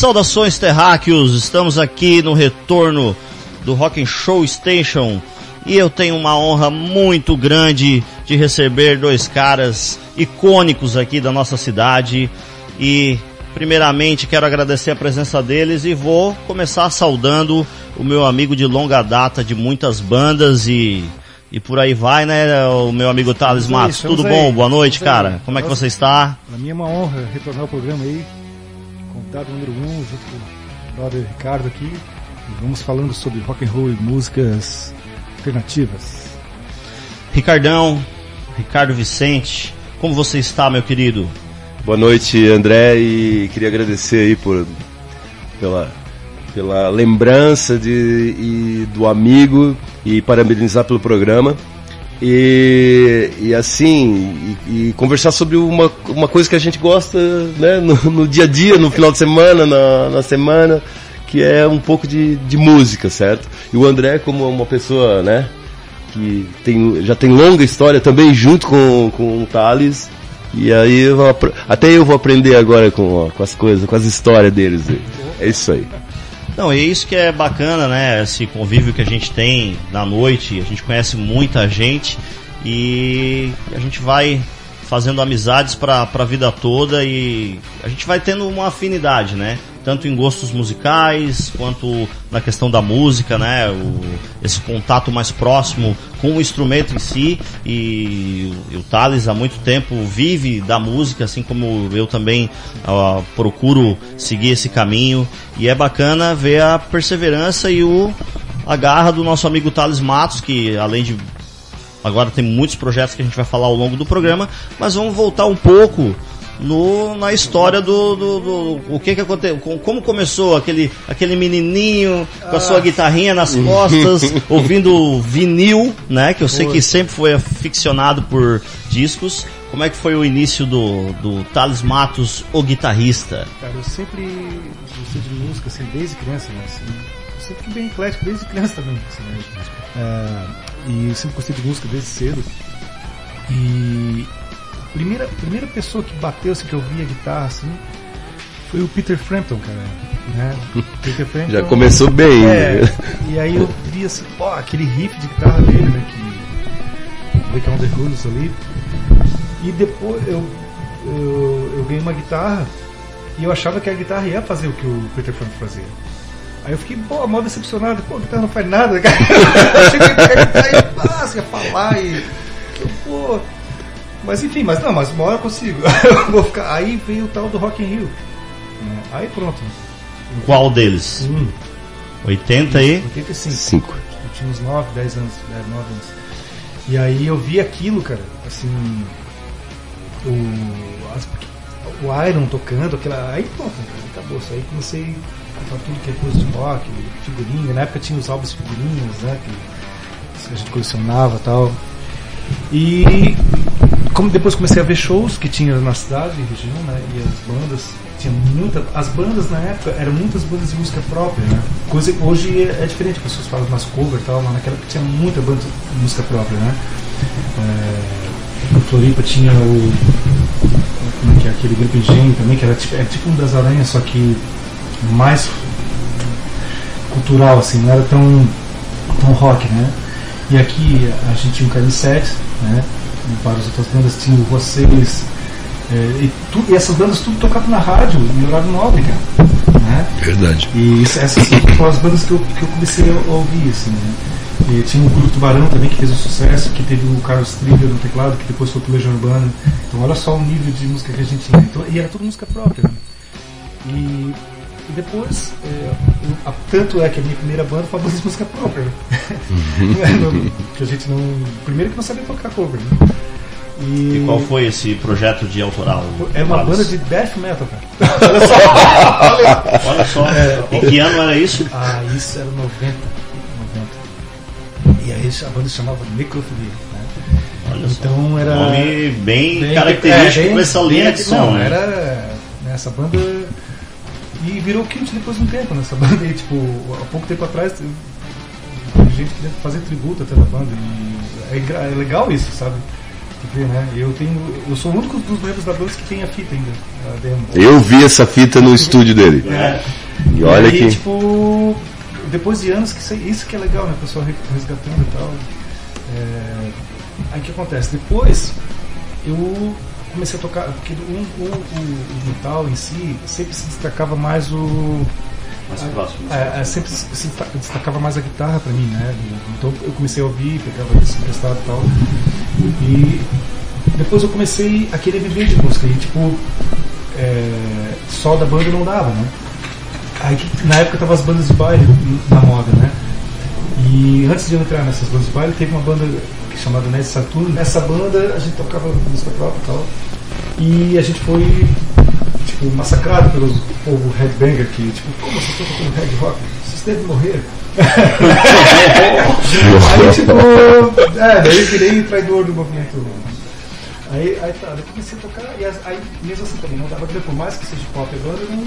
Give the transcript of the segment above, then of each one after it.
Saudações terráqueos, estamos aqui no retorno do Rock Show Station e eu tenho uma honra muito grande de receber dois caras icônicos aqui da nossa cidade e primeiramente quero agradecer a presença deles e vou começar saudando o meu amigo de longa data de muitas bandas e e por aí vai, né, o meu amigo Thales Matos. Tudo bom? Aí. Boa noite, cara. Como é que você está? Para mim é uma honra retornar ao programa aí. Convidado número um, junto com o brother Ricardo aqui. E vamos falando sobre rock and roll e músicas alternativas. Ricardão, Ricardo Vicente, como você está, meu querido? Boa noite, André, e queria agradecer aí por pela pela lembrança de, e, do amigo e parabenizar pelo programa. E, e assim, e, e, conversar sobre uma, uma coisa que a gente gosta né, no, no dia a dia, no final de semana, na, na semana, que é um pouco de, de música, certo? E o André, como uma pessoa né, que tem, já tem longa história também junto com, com o Thales, e aí eu vou, até eu vou aprender agora com, com as coisas, com as histórias deles. É isso aí. Não, é isso que é bacana, né? Esse convívio que a gente tem na noite, a gente conhece muita gente e a gente vai fazendo amizades para a vida toda e a gente vai tendo uma afinidade, né? Tanto em gostos musicais quanto na questão da música, né? O, esse contato mais próximo com o instrumento em si e, e o Thales há muito tempo vive da música, assim como eu também uh, procuro seguir esse caminho e é bacana ver a perseverança e o a garra do nosso amigo Thales Matos, que além de Agora tem muitos projetos que a gente vai falar ao longo do programa, mas vamos voltar um pouco no, na história do, do, do, o que que aconteceu, como começou aquele, aquele menininho com a sua ah. guitarrinha nas costas, ouvindo vinil, né? Que eu sei que sempre foi aficionado por discos. Como é que foi o início do, do Thales Matos, o guitarrista? Cara, eu sempre gostei de música, assim, desde criança, né? Assim, eu sempre fui bem eclético desde criança também. Assim, né? é, e eu sempre gostei de música desde cedo. E primeira, primeira pessoa que bateu, assim, que eu via guitarra, assim, foi o Peter Frampton, cara. Né? Peter Frampton. Já começou bem. É, né? E aí eu vi assim, pô, aquele riff de guitarra dele, né? Que. Break on the Rules ali. E depois eu, eu, eu ganhei uma guitarra e eu achava que a guitarra ia fazer o que o Peter Frampton fazia. Aí eu fiquei, pô, mal decepcionado, pô, a guitarra não faz nada, cara. eu achei que a guitarra ia, ia falar e. Pô. Mas enfim, mas não, mas uma hora eu consigo. vou ficar. Aí veio o tal do Rock in Rio. Né? Aí pronto. Qual deles? Hum. 80 aí? 85. Cinco. Eu tinha uns 9, 10 anos, 9 anos. E aí eu vi aquilo, cara, assim. O, as, o Iron tocando, aquela. Aí pronto, acabou. Isso aí comecei então, tudo que é coisa de rock, figurinha. Na época tinha os álbuns figurinhas, né? Que a gente colecionava e tal. E como depois comecei a ver shows que tinha na cidade, região, né? E as bandas, tinha muita. As bandas na época eram muitas bandas de música própria, né? Coisa hoje é, é diferente, as pessoas falam mais cover e tal, mas naquela época tinha muita banda de música própria, né? É, no Floripa tinha o. Como é que é aquele grupo Engenho também, que era tipo, era tipo um das aranhas, só que mais cultural, assim, não era tão, tão rock, né? E aqui a gente tinha o Carnicete, né? Várias outras bandas tinham vocês. É, e, tu, e, essas bandas tudo tocavam na rádio, em horário nobre, cara. Né? Verdade. E isso, essas foram as bandas que eu, que eu comecei a ouvir, assim, né? E tinha o Grupo Tubarão também, que fez um sucesso, que teve o Carlos Trigger no teclado, que depois foi pro Legião Urbana. Então olha só o nível de música que a gente tinha. Então, e era tudo música própria. Né? E e depois, é, a, tanto é que a minha primeira banda foi uma banda de música própria. Uhum. que a gente não. Primeiro que não sabia tocar cover. Né? E... e... qual foi esse projeto de autoral? É uma banda de death metal, cara. Olha só! Olha só. É, em que ano era isso? Ah, isso era 90. 90. E aí a banda se chamava Necrofilia. Né? Olha então só. era. Um nome bem, bem característico é, com essa linha de som. Não, né? era. Né, essa banda e virou cult depois de um tempo nessa banda. E, tipo, há pouco tempo atrás, gente queria fazer tributo até na banda. E é, é legal isso, sabe? Ver, né? Eu tenho. Eu sou o único dos membros da banda que tem a fita ainda. A demo. Eu vi essa fita no estúdio dele. É. E olha aí, que. tipo, depois de anos, que isso, isso que é legal, né? O pessoal re- resgatando e tal. É, aí o que acontece? Depois, eu comecei a tocar, porque um, o, o, o metal em si sempre se destacava mais o. Mais próximo. É, é, sempre se destacava mais a guitarra pra mim, né? Então eu comecei a ouvir, pegava isso emprestado e tal. E depois eu comecei a querer viver de música. E tipo, é, só da banda não dava, né? Aí na época tava as bandas de baile na moda, né? E antes de eu entrar nessas bandas de baile, teve uma banda chamada Ned Saturno. Nessa banda a gente tocava música própria e tal. E a gente foi tipo, massacrado pelo povo headbanger que, tipo, como você toca como head rock? Vocês devem morrer. aí, tipo, é, daí eu virei traidor do movimento. Aí, aí tá, eu comecei a tocar, e aí mesmo assim também não dava pra ver, por mais que seja pop banda, não.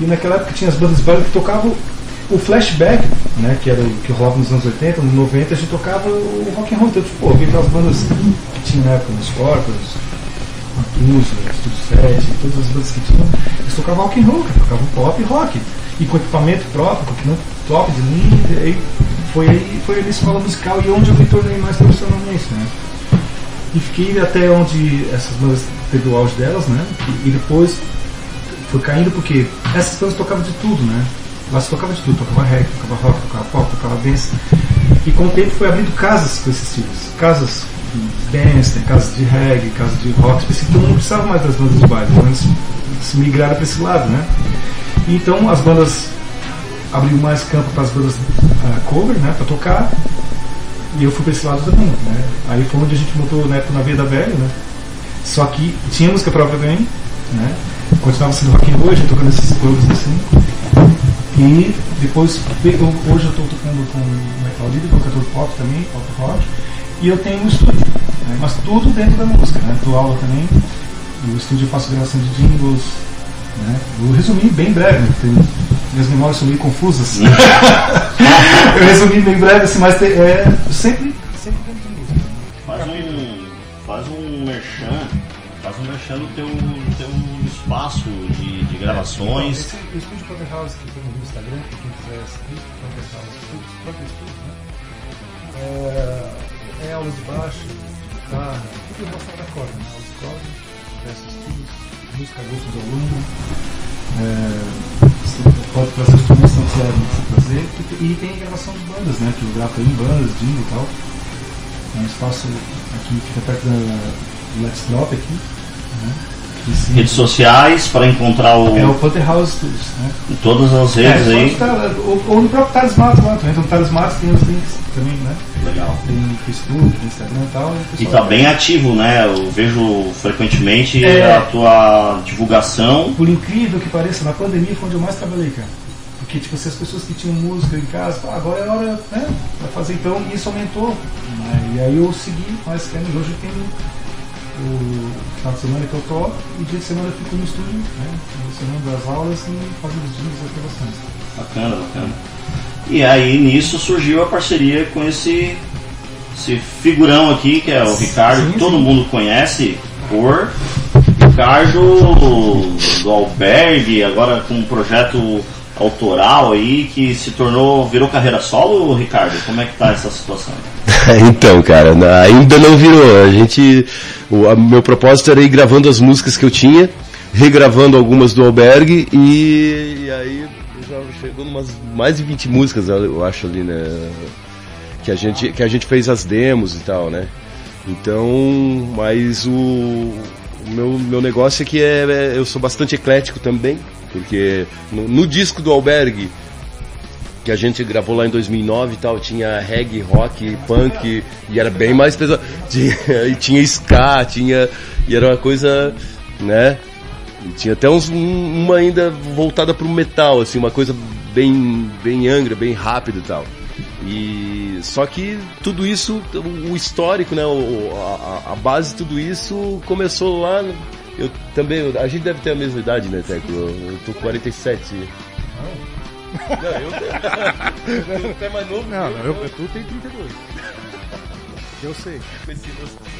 E naquela época tinha as bandas baile que tocavam o flashback, né, que era o que rolava nos anos 80, nos 90, a gente tocava o rock and roll. Então, tipo, pô, havia aquelas bandas que tinha na época, os Scorpions, Antuso, Studio 7, todas as bandas que tinham, eles tocavam rock and roll, tocavam pop e rock. E com equipamento próprio, com equipamento top de linha, aí foi aí, foi na escola musical e onde eu me tornei mais profissionalmente, né? E fiquei até onde essas bandas teve o auge delas, né? E, e depois foi caindo porque essas bandas tocavam de tudo, né? Elas tocavam de tudo, tocava reggae, tocava rock, tocava pop, tocava dance. E com o tempo foi abrindo casas com esses estilos. Casas de dance, né? casas de reggae, casas de rock, então não precisava mais das bandas de baile, pelo menos se migraram para esse lado, né? E então as bandas abriu mais campo para as bandas ah, cover, né? Para tocar. E eu fui para esse lado também, né? Aí foi onde a gente montou na época na Vida Velha, né? Só que tinha música própria também, né? Continuava sendo rock and roll, a gente tocando esses clubes assim. E depois, eu- hoje eu estou tocando com o Metal com o cantor pop também, pop rock. E eu tenho um estúdio, né? mas tudo dentro da música, né? Dou aula também. No estúdio eu faço gravação de jingles. Né? Eu resumi bem breve, né? Tem- minhas memórias são meio confusas. eu resumi bem breve, assim, mas tem- é, sempre, sempre dentro de música. Faz um, faz um merchan, faz um merchan do teu, do teu espaço de, de gravações. Esse, o estúdio Power House que tem no Instagram, pra quem quiser seguir, Power House Studios, próprio estúdio, né? É, é aula de baixo, guitarra, tudo relacionado à corda, né? Aula de corda, peças, estudos, música, gosto do aluno. É, pode trazer os instrumentos que você trazer. E, te- tem gravação de bandas, né? Que eu gravo em bandas, jingle e tal. É um espaço aqui, fica perto do Let's Drop aqui. Né? Sim, Redes sociais para encontrar o, é o Potter House Studios, né? em todas as redes É, aí. estar- ou, ou no próprio lá, tu entra no Matos, tem os links também, né? Legal. Tem no Facebook, no Instagram e tal. E pessoal- tá bem ativo, né? Eu vejo frequentemente É. a tua divulgação. Por incrível que pareça, na pandemia foi onde eu mais trabalhei, cara. Porque, tipo, se as pessoas que tinham música em casa, ah, agora é hora, né? Pra fazer então, e isso aumentou. né? E aí eu segui mais cenas. Hoje eu tenho o final de semana que eu toco e dia de semana eu fico no estúdio, né? Semana das aulas e fazendo os dias das gravações. Bacana, bacana. E aí nisso surgiu a parceria com esse, esse figurão aqui, que é o Ricardo, Sim, que todo sim. mundo conhece por Ricardo do Albergue, agora com um projeto autoral aí que se tornou, virou carreira solo, Ricardo? Como é que tá essa situação? então, cara, ainda não virou. A gente, o meu propósito era ir gravando as músicas que eu tinha, regravando algumas do albergue e, e aí já chegou umas mais de 20 músicas, eu eu acho ali, né? Que a gente que a gente fez as demos e tal, né? Então, mas o, o meu, meu negócio é que é, é- eu sou bastante eclético também, porque no, no disco do albergue que a gente gravou lá em 2009 e tal, tinha reggae, rock, punk, e era bem mais pesado. Tinha, e tinha ska, tinha. E era uma coisa, né? E tinha até uns, um- uma ainda voltada pro metal, assim, uma coisa bem, bem angra, bem rápida e tal. E só que tudo isso, o histórico, né? a- a base de tudo isso começou lá. Eu também, a gente deve ter a mesma idade, né, Teco? Eu, eu tô com 47. Não, eu tenho. Tu é mais novo Não, que não, eu, eu tu tem 32. Eu sei.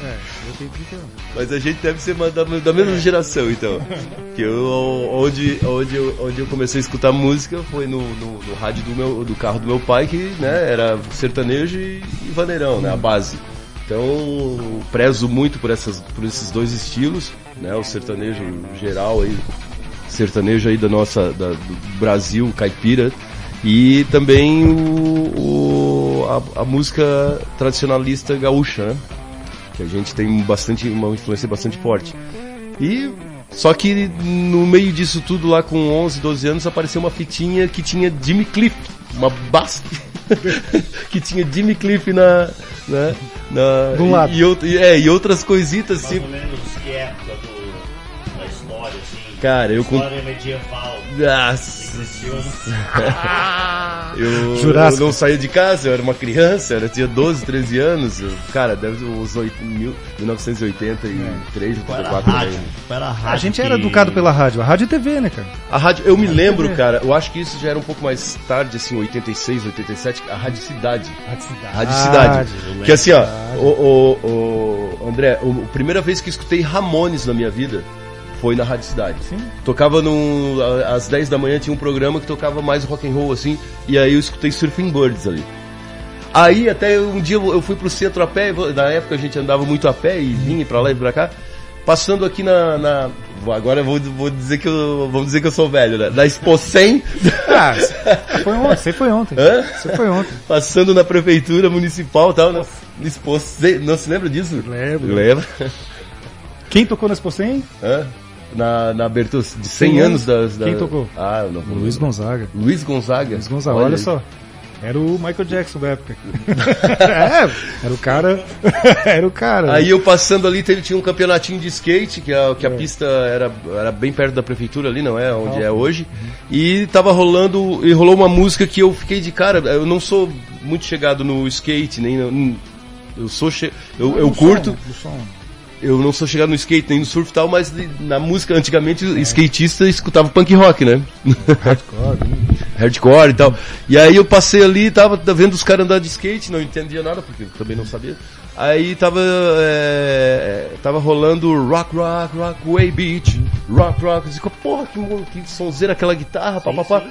É, eu tenho 30 anos. Mas a gente deve ser da, da mesma geração, então. Que eu, onde, onde, eu, onde eu comecei a escutar música foi no, no, no rádio do, meu, do carro do meu pai, que né, era sertanejo e, e vaneirão, né, a base. Então, prezo muito por, essas, por esses dois estilos, né, o sertanejo geral aí, sertanejo aí da nossa, da, do Brasil, caipira, e também o, o a, a, música tradicionalista gaúcha, né? Que a gente tem bastante, uma influência bastante forte. E só que no meio disso tudo, lá com 11, 12 anos, apareceu uma fitinha que tinha Jimmy Cliff, uma basta que tinha Jimmy Cliff na. na, na Do lado. E, e, é, e outras coisitas assim. Cara, eu com. História medieval. Nossa. Eu, Jurássico. eu não saía de casa, eu era uma criança, eu tinha 12, 13 anos. eu- cara, deve ser uns oito- mil- 1983, Qual era a 84. rádio? né? Qual era a rádio A gente era educado pela rádio, a rádio e TV, né, cara? A rádio, eu me lembro, cara, eu acho que isso já era um pouco mais tarde, assim, 86, 87, a Rádio Cidade. Rádio Cidade. Rádio Cidade. lembro. Que assim, ó, o, o, o- André, o- a primeira vez que escutei Ramones na minha vida foi na Rádio Cidade. Sim. Tocava no, às 10 da manhã, tinha um programa que tocava mais rock and roll, assim, e aí eu escutei Surfing Birds ali. Aí até um dia eu fui pro centro a pé, na época a gente andava muito a pé e vinha pra lá e pra cá, passando aqui na... na- agora eu vou, vou dizer que eu, vamos dizer que eu sou velho, né? Na Expo 100, Ah, foi ontem, você foi ontem. Hã? Você foi ontem. passando na prefeitura municipal e tal, né? Expo 100, não se lembra disso? Lembro. Lembra? Quem tocou na Expo 100? Hã? Na, na abertura de 100 100 anos das... da- Quem tocou? Ah, eu não vou Luiz. Gonzaga. Luiz Gonzaga. Luiz Gonzaga, olha, aí. só. Era o Michael Jackson da época. é, era o cara. era o cara. Aí eu passando ali, teve, tinha um campeonatinho de skate, que a, que a pista era, era bem perto da prefeitura ali, não é? Onde é hoje. E tava rolando, e rolou uma música que eu fiquei de cara, eu não sou muito chegado no skate, nem no, eu sou che, eu, eu Do curto, som, som. Eu não sou chegado no skate nem no surf e tal, mas na música antigamente skatista escutava punk rock, né? Hardcore. né? hardcore e tal. E aí eu passei ali, tava vendo os caras andar de skate, não entendia nada, porque eu também não sabia. Aí tava, é, tava rolando rock, rock, rock, way beach, rock, rock. Eu disse, porra, que, que sonzeira aquela guitarra, papapá.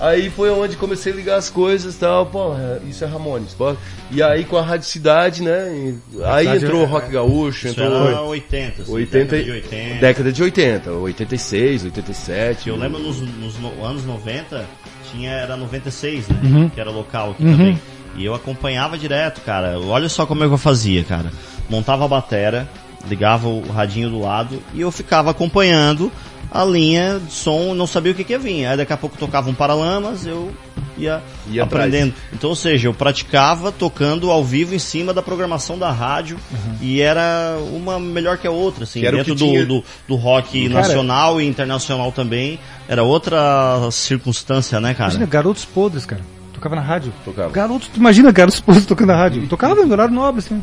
Aí foi onde comecei a ligar as coisas e tal, porra, isso é Ramones, porra. E aí com a Rádio Cidade, né, e- aí entrou é- o Rock Gaúcho, Isso entrou... era 80, assim, 80, década de 80. década de 80, 86, 87. Eu lembro nos, nos no- anos 90, tinha, era 96, né? Uhum. Que era local aqui também. E eu acompanhava direto, cara. Olha só como é que eu fazia, cara. Montava a batera, ligava o radinho do lado e eu ficava acompanhando a linha de som, não sabia o que que ia vir. Aí daqui a pouco tocava um Paralamas, eu ia, Ia atrás. aprendendo. Então, ou seja, eu praticava tocando ao vivo em cima da programação da rádio e era uma melhor que a outra, assim, dentro do, tinha- do, do rock Cara, nacional e internacional também. Era outra circunstância, né, cara? Imagina, Garotos Podres, cara. Tocava na rádio. Tocava. Garotos, imagina Garotos Podres tocando na rádio. Tocava no horário nobre, assim.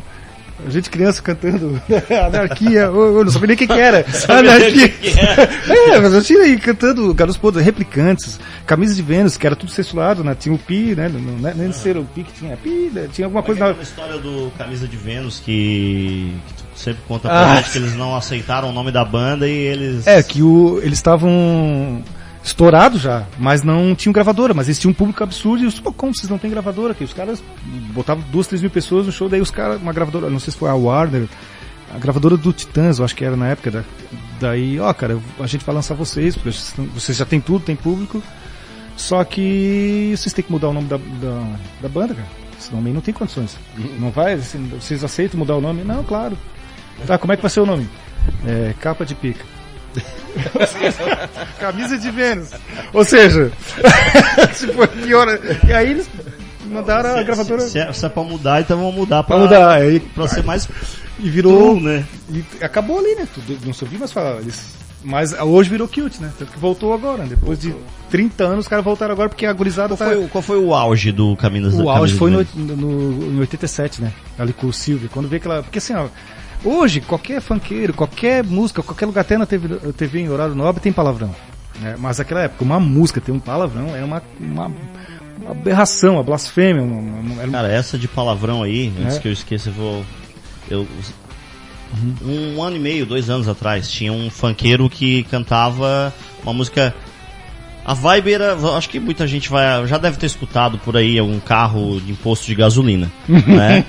A gente criança cantando anarquia, eu, eu não sabia nem o que, que era. anarquia. é, mas eu tinha aí cantando Garotos Podres, replicantes, camisa de Vênus, que era tudo censurado, né? Tinha o Pi, né? Não, não, é- nem ser o Pi que tinha Pi, né? tinha alguma coisa que na. aquela história do Camisa de Vênus que, que tu sempre conta pra Ah. gente que eles não aceitaram o nome da banda e eles. É, que o, eles estavam estourados já, mas não tinham gravadora, mas eles tinham um público absurdo e os, pô, como vocês não têm gravadora aqui? Os caras botavam duas, três mil pessoas no show, daí os caras, uma gravadora, não sei se foi a Warner, a gravadora do Titãs, eu acho que era na época, da, daí, ó, cara, a gente vai lançar vocês, porque vocês, já têm tudo, tem público, só que vocês têm que mudar o nome da, da, da banda, cara, senão não tem condições. Não vai, assim, vocês aceitam mudar o nome? Não, claro. Tá, como é que vai ser o nome? É, capa de pica. Camisa de Vênus. Ou seja, se for pior. E aí eles mandaram a gravadora Se, se, é, se é pra mudar, então vamos mudar pra, pra mudar. Aí, pra ser mais e virou. true, né? E acabou ali, né? Tudo- Não se ouviu mais falar. Eles, mas hoje virou cute, né? Tanto que voltou agora. Depois de 30 anos, os caras voltaram agora porque a gurizada Qual tá. foi, qual foi o auge do Caminas O auge foi no, no, em 87, né? Ali com o Silvio. Quando vê aquela. Porque assim, ó. Hoje, qualquer funkeiro, qualquer música, qualquer lugar até na TV, TV em horário nobre tem palavrão. né? Mas naquela época, uma música ter um palavrão era uma, uma, uma aberração, uma blasfêmia. Uma, uma- uma- Cara, essa de palavrão aí, antes É. que eu esqueça, eu vou eu um ano e meio, dois anos atrás, tinha um funkeiro que cantava uma música. A vibe era. Acho que muita gente vai, já deve ter escutado por aí algum carro de imposto de gasolina. né?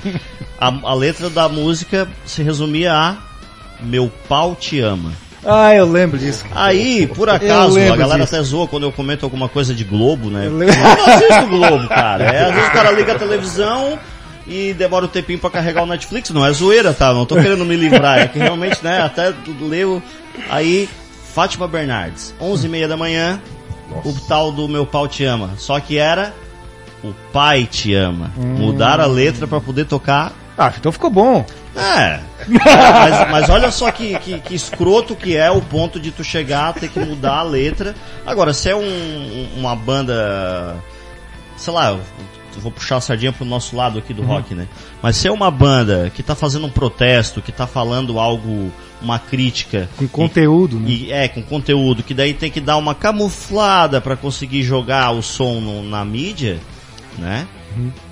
a, a letra da música se resumia a Meu pau te ama. Ah, eu lembro disso. Aí, por acaso, a galera disso. até zoa quando eu comento alguma coisa de Globo, né? Eu lembro. Eu não assisto Globo, cara. É, às vezes o cara liga a televisão e demora um tempinho pra carregar o Netflix. Não é zoeira, tá? Não tô querendo me livrar. É que realmente, né, até leu. Aí, Fátima Bernardes, 11 e meia da manhã, o tal do Meu Pau Te Ama. Só que era O Pai Te Ama. Mudaram a letra pra poder tocar Ah, então ficou bom. é. mas, mas olha só que, que, que escroto que é o ponto de tu chegar, ter que mudar a letra. Agora, se é um- um- uma banda. Sei lá, eu vou puxar a sardinha pro nosso lado aqui do rock, né? Mas se é uma banda que tá fazendo um protesto, que tá falando algo, uma crítica. Com conteúdo, né? E, é, com conteúdo, que daí tem que dar uma camuflada pra conseguir jogar o som no- na mídia, né?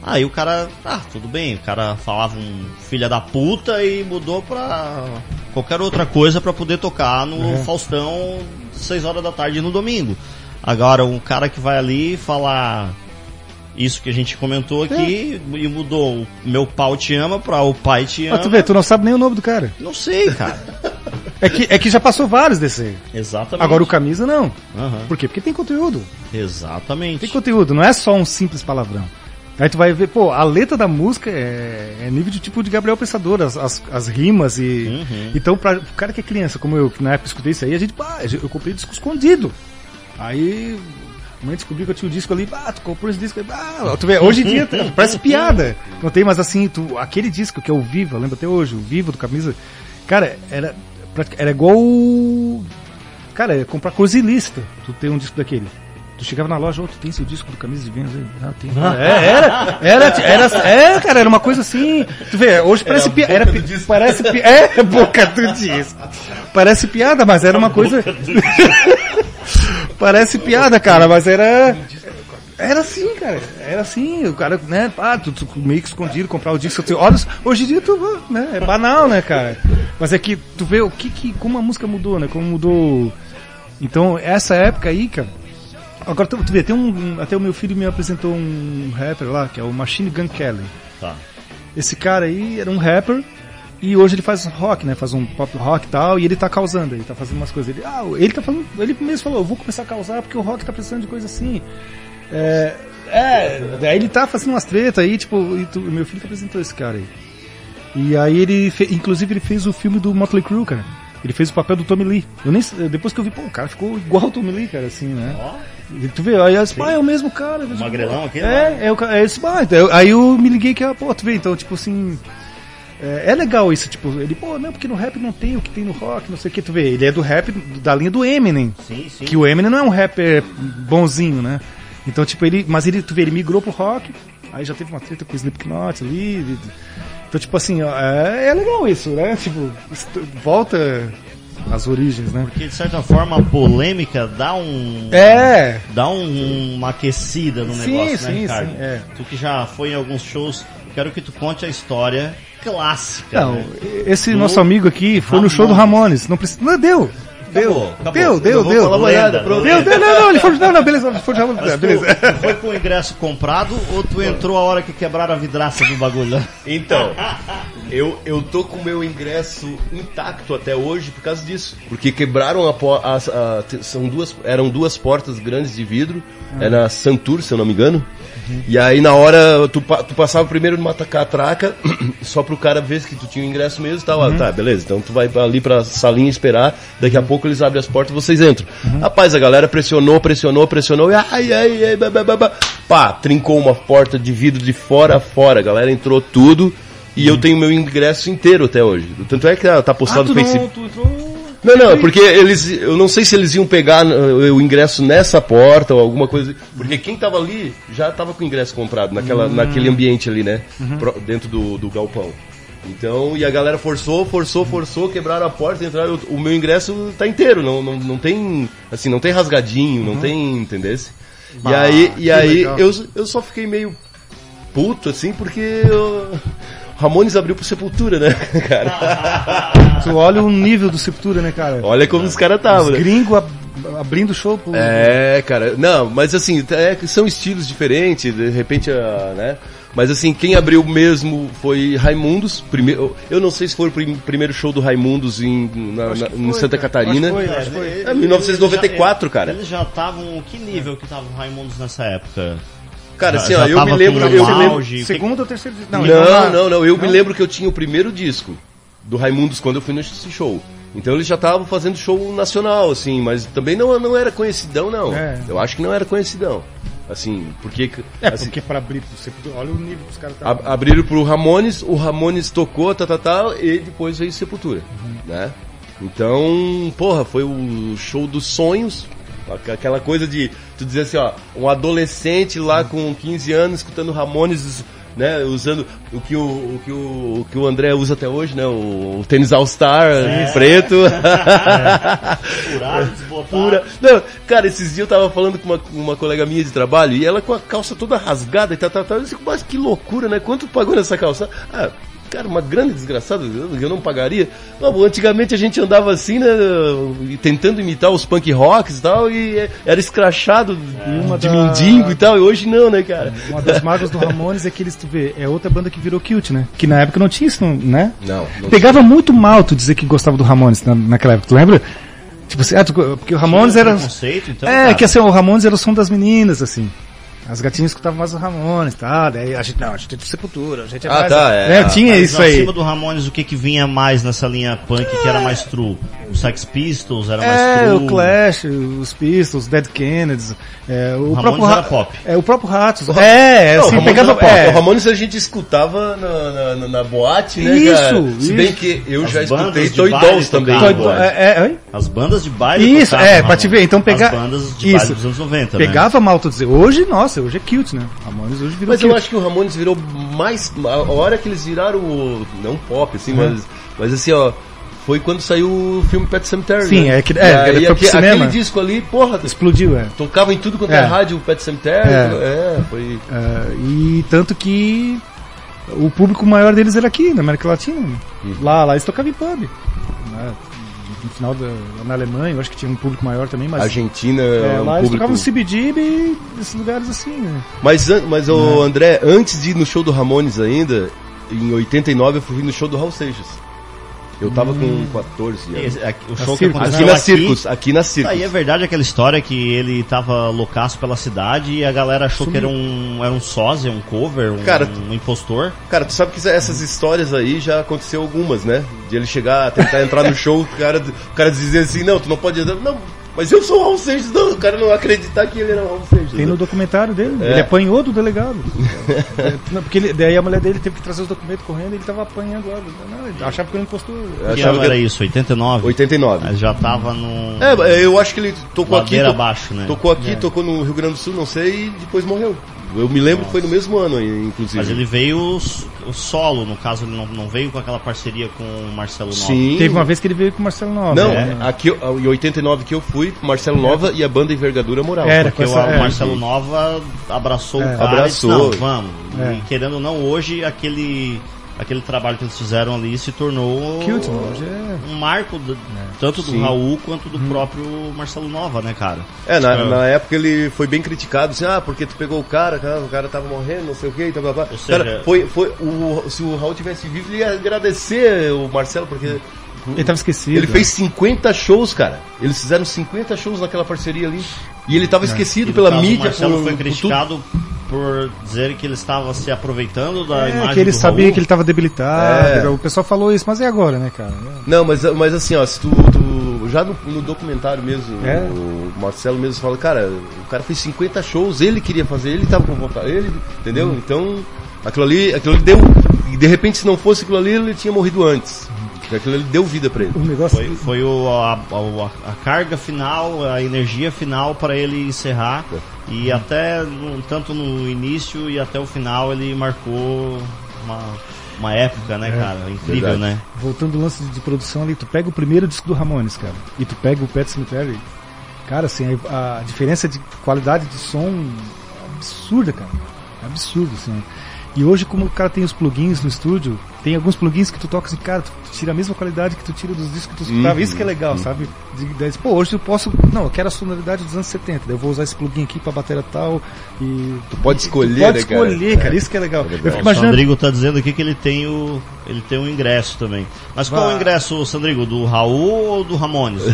Aí o cara, ah, tudo bem, o cara falava um filha da puta e mudou pra qualquer outra coisa pra poder tocar no Faustão 6 horas da tarde no domingo. Agora, um cara que vai ali falar isso que a gente comentou aqui e mudou o meu pau te ama pra o pai te ama. Mas tu vê, tu não sabe nem o nome do cara. Não sei, cara. É que, é que já passou vários desse aí. Exatamente. Agora o camisa não. Aham. Por quê? Porque tem conteúdo. Exatamente. Tem conteúdo, não é só um simples palavrão. Aí tu vai ver, pô, a letra da música é, é nível de tipo de Gabriel Pensador, as, as, as rimas e. Uhum. Então, pra o cara que é criança, como eu, que na época escutei isso aí, a gente, pá, eu comprei disco escondido. Aí. Mãe descobriu que eu tinha o disco ali, ah, tu comprou esse disco aí, ah, tu vê, hoje em dia parece piada. Não tem mais assim, tu, aquele disco que é o Viva, lembra até hoje, o Viva do Camisa, cara, era, era igual. Cara, é comprar coisa ilícita, tu ter um disco daquele. Tu chegava na loja, ô, tu tem esse disco do Camisa de Vênus aí? Ah, tem. É, era, era, era, é, cara, era uma coisa assim. Tu vê, hoje parece piada. Era, pi- parece pi- É, boca do disco. Parece piada, mas era uma coisa. Parece piada, cara, mas era. Era assim, cara. Era assim, o cara, né, ah, tu, tu meio que escondido, comprar o disco. Tu, olha, hoje em dia tu, né, é banal, né, cara. Mas é que tu vê o que, que como a música mudou, né, como mudou. Então, essa época aí, cara. Agora tu, tu vê, tem um, um- até o meu filho me apresentou um rapper lá, que é o Machine Gun Kelly. Tá. Esse cara aí era um rapper e hoje ele faz rock, né? Faz um pop rock e tal, e ele tá causando, ele tá fazendo umas coisas. Ele, ah, ele tá falando, ele mesmo falou, eu vou começar a causar porque o rock tá precisando de coisa assim. É, é daí ele tá fazendo umas tretas aí, tipo, tu- meu filho que apresentou esse cara aí. E aí ele, fe- inclusive ele fez o filme do Motley Crue, cara. Ele fez o papel do Tommy Lee. Eu nem, depois que eu vi, pô, o cara ficou igual o Tommy Lee, cara, assim, né? E tu vê, aí eu disse, pá, é o mesmo cara. Magrelão aquele, É, é o cara. É esse, pá, então, aí eu me liguei que, ah, pô, tu vê, então, tipo assim. É, é legal isso, tipo, ele, pô, não, porque no rap não tem o que tem no rock, não sei o que, tu vê, ele é do rap da linha do Eminem. Sim, sim. Que o Eminem não é um rapper bonzinho, né? Então, tipo, ele. Mas ele, tu vê, ele migrou pro rock, aí já teve uma treta com o Slipknot ali. ele- Então, tipo assim, ó, é, é legal isso, né? Tipo, volta às origens, né? Porque de certa forma a polêmica dá um. É! Dá um- uma aquecida no Sim, negócio, sim, né, Ricardo? sim, é. Tu que já foi em alguns shows, quero que tu conte a história clássica. Não, né? esse Do nosso amigo aqui foi no show do Ramones. Não precisa. Não, deu! Deu, Acabou, acabou. deu, deu, deu. falar Lenda, pronto. Deu, deu, não, não, ele foi, não, não, beleza, ele foi de Ramones, Mas tu, beleza. tu foi com o ingresso comprado ou tu entrou a hora que quebraram a vidraça do bagulho? Então, eu, eu tô com o meu ingresso intacto até hoje por causa disso. Porque quebraram a, a- te- são duas, eram duas portas grandes de vidro, é na Santur, se eu não me engano. E aí na hora tu, tu passava primeiro numa catraca, só pro cara ver que tu tinha o ingresso mesmo e tal. Ah, tá, beleza. Então tu vai ali pra salinha esperar, daqui a pouco eles abrem as portas e vocês entram. Rapaz, a galera pressionou, pressionou, pressionou e ai, ai, ai, ba, ba, ba, ba. pá, trincou uma porta de vidro de fora a fora. A galera entrou tudo. E eu tenho meu ingresso inteiro até hoje. Tanto é que tá postado Ah, no Facebook. não, tu entrou... Não, não, porque eles. Eu não sei se eles iam pegar uh, o ingresso nessa porta ou alguma coisa. Porque quem tava ali já tava com o ingresso comprado naquela, naquele ambiente ali, né? Pro- dentro do, do galpão. Então, e a galera forçou, forçou, forçou, quebraram a porta, entraram. O meu ingresso tá inteiro, não, não, não tem. Assim, não tem rasgadinho, não tem. Entendesse? E Bah, aí, que e aí legal. eu, eu só fiquei meio puto, assim, porque eu- Ramones abriu pro Sepultura, né, cara? Tu olha o nível do Sepultura, né, cara? Olha como os caras Os estavam, né? gringos ab- abrindo show pro... É, cara. Não, mas assim, é são estilos diferentes, de repente, ah, né? Mas assim, quem abriu mesmo foi Raimundos. Primeiro, eu não sei se foi o prim- primeiro show do Raimundos em, na- na- em foi, Santa cara. Catarina. Acho foi, É, acho que foi. ele- É, 1994, eles já- cara. Eles já estavam. Que nível que estavam Raimundos nessa época? Cara, assim, já ó, eu me lembro, eu me lembro. Segundo ou terceiro disco? Não, então não, lá- não, Eu me Não? lembro que eu tinha o primeiro disco do Raimundos quando eu fui nesse show. Então eles já estavam fazendo show nacional, assim, mas também não, não era conhecidão, não. É. Eu acho que não era conhecidão. Assim, porque. É, assim, porque pra abrir pro Sepultura, olha o nível que os caras estavam. abriram pro Ramones, o Ramones tocou, tá, tá, tá, e depois veio Sepultura, né? Então, porra, foi o show dos sonhos, aqu- aquela coisa de, tu dizer assim, ó, um adolescente lá com 15 anos escutando Ramones, né, usando o que o, o que o, o que o André usa até hoje, né, o, o tênis All Star preto. Furado, desbotado. Pura. Não, cara, esses dias eu tava falando com uma, uma colega minha de trabalho e ela com a calça toda rasgada e tal, tal, tal. Eu disse, mas que loucura, né? Quanto pagou nessa calça? Ah, cara, uma grande desgraçada, eu eu não pagaria. Não, antigamente a gente andava assim, né? Tentando imitar os punk rocks e tal, e é, era escrachado uma de da- mendigo e tal, e hoje não, né, cara? Uma das mágoas do Ramones é que eles, tu vê, é outra banda que virou cute, né? Que na época não tinha isso, né? Não, não Pegava muito mal tu dizer que gostava do Ramones na, naquela época, tu lembra? Tipo assim, ah, tu- porque o Ramones Tinha era... preconceito, então, é, cara. que assim, o Ramones era o som das meninas, assim. As gatinhas escutavam mais o Ramones, tá? Daí a gente, não, a gente é de Sepultura, a gente é Ah, mais... tá, é. Né? Tinha Mas isso aí. acima do Ramones, o que que vinha mais nessa linha punk que era mais true? O Sex Pistols era mais É, true? o Clash, os Pistols, Dead Kennedys, é, o, Ramones próprio era Ra- pop. É, o próprio Ratos. É, Não, assim, o Ramones pegava pop. é, O Ramones a gente escutava na, na, na- na boate, né, Isso, cara? Se bem isso. que eu As já escutei Toy Dolls também. Toy- boate. é, é? As bandas de baile Isso, é, pra te ver, então pegar- As bandas de Isso. baile dos anos 90, Pegava mal tu dizer. Hoje, nossa, hoje é cute, né? Ramones hoje virou Mas eu acho que o Ramones virou mais. A hora que eles viraram o. Não pop, assim, Uhum. mas. Mas assim, ó. Foi quando saiu o filme Pet Cemetery. Sim, né? é que- é, ele foi pro aque- cinema. Aquele disco ali, porra, Explodiu, é. tocava em tudo quanto é, É. rádio o Pet Cemetery. É. É, foi. É, e tanto que o público maior deles era aqui, na América Latina. né? Uhum. Lá, lá eles tocavam em pub. né? No final da, na Alemanha, eu acho que tinha um público maior também, mas. Argentina, é, um lá eles público. tocavam no CBGB e nesses lugares assim, né? Mas, mas o André, antes de ir no show do Ramones ainda, em 89 eu fui no show do Raul Seixas. Eu tava com 14 anos. Esse- aqui- o show que aconteceu Aqui na aqui, Circus, aqui na Circus. Aí é verdade aquela história que ele tava loucaço pela cidade e a galera achou que era um, era um sósia, um cover, um, Cara, um impostor. Cara, tu sabe que essas histórias aí já aconteceu algumas, né? De ele chegar, tentar entrar no show, o cara, o cara dizer assim, não, tu não pode entrar. Não, mas eu sou o Raul Seixas, não, o cara não acreditar que ele era o Raul Seixas. Tem no documentário dele. É. Ele apanhou do delegado. É, não, porque ele- daí a mulher dele teve que trazer os documentos correndo e ele tava apanhando lá. Não, ele achava que ele impostor. Eu Que achava que era isso? 89? 89. Mas já tava no... É, eu acho que ele tocou aqui, Ladeira to- abaixo, né? tocou aqui, tocou no Rio Grande do Sul, não sei, e depois morreu. Eu me lembro que foi no mesmo ano, aí, inclusive. Mas ele veio o solo, no caso ele não, não veio com aquela parceria com o Marcelo Nova. Sim. Teve uma vez que ele veio com o Marcelo Nova. Não, né? aqui, eu- em 89 que eu fui, Marcelo Nova e a banda Envergadura Moral. Era, Porque com o essa- é, Marcelo. Nova abraçou É. o cara Abraçou. e disse, não, vamos. É. E querendo ou não, hoje aquele, aquele trabalho que eles fizeram ali se tornou Cute, é- um marco do- tanto do Sim. Raul quanto do próprio Marcelo Nova, né, cara? É, na, É. na época ele foi bem criticado, assim, ah, porque tu pegou o cara, cara, o cara tava morrendo, não sei o que, e tal, blá, blá. Ou seja- Cara, foi, foi, o, se o Raul tivesse vivo, ele ia agradecer o Marcelo, porque Ele tava esquecido. ele fez 50 shows, cara. Eles fizeram 50 shows naquela parceria ali. E ele tava esquecido É. E pela caso, mídia. O Marcelo por- foi por tudo. criticado por dizer que ele estava se aproveitando da É, imagem que ele do sabia Raul. que ele tava debilitado. É. O pessoal falou isso, mas e agora, né, cara? Não, mas, mas assim, ó, se tu, tu- já no, no documentário mesmo, É. o Marcelo mesmo fala, cara, o cara fez 50 shows, ele queria fazer, ele tava com vontade, ele, entendeu? Uhum. Então, aquilo ali, aquilo ali deu, e de repente se não fosse aquilo ali, ele tinha morrido antes. Porque Aquilo ali deu vida pra ele. O negócio. Foi, foi o, a, a- a carga final, a energia final para ele encerrar. E até, no- tanto no início e até o final, ele marcou uma, uma época, né, cara? Incrível, Verdade. né? Voltando ao lance de produção ali, tu pega o primeiro disco do Ramones, cara, e tu pega o Pet Cemetery, cara, assim, a, a diferença de qualidade de som é absurda, cara. É absurdo, assim. E hoje, como o cara tem os plugins no estúdio, tem alguns plugins que tu toca assim, cara, tu tira a mesma qualidade que tu tira dos discos que tu escutava. Uhum. Isso que é legal, sabe? De, de, pô, hoje eu posso. Não, eu quero a sonoridade dos anos 70. daí Eu vou usar esse plugin aqui pra bateria tal. E. Tu pode escolher, tu pode né, cara? escolher, cara? Isso que é legal. legal. Eu fico O imaginando. Sandrigo tá dizendo aqui que ele tem o. Ele tem um ingresso também. Mas qual Vai. o ingresso, Sandrigo? Do Raul ou do Ramones?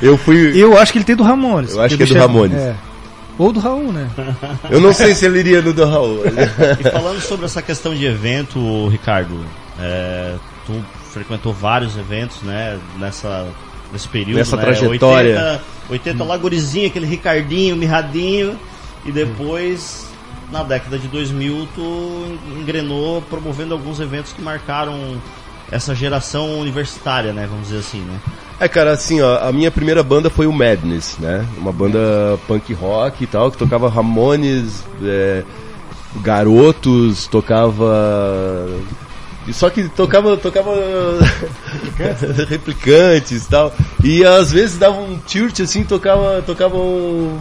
Eu fui. Eu acho que ele tem do Ramones. Eu acho que é do Ramones. Ou do Raul, né? Eu não sei se ele iria no do Raul. E falando sobre essa questão de evento, Ricardo, é, tu frequentou vários eventos, né, nessa, nesse período, Nessa né, trajetória. 80, 80 lá gurizinho, aquele Ricardinho, mirradinho, e depois, na década de 2000, tu engrenou promovendo alguns eventos que marcaram essa geração universitária, né, vamos dizer assim, né. É, cara, assim, ó, a minha primeira banda foi o Madness, né? Uma banda punk rock e tal, que tocava Ramones, é, Garotos, tocava. Só que tocava, tocava replicantes e tal. E às vezes dava um tilt assim, tocava, tocava um,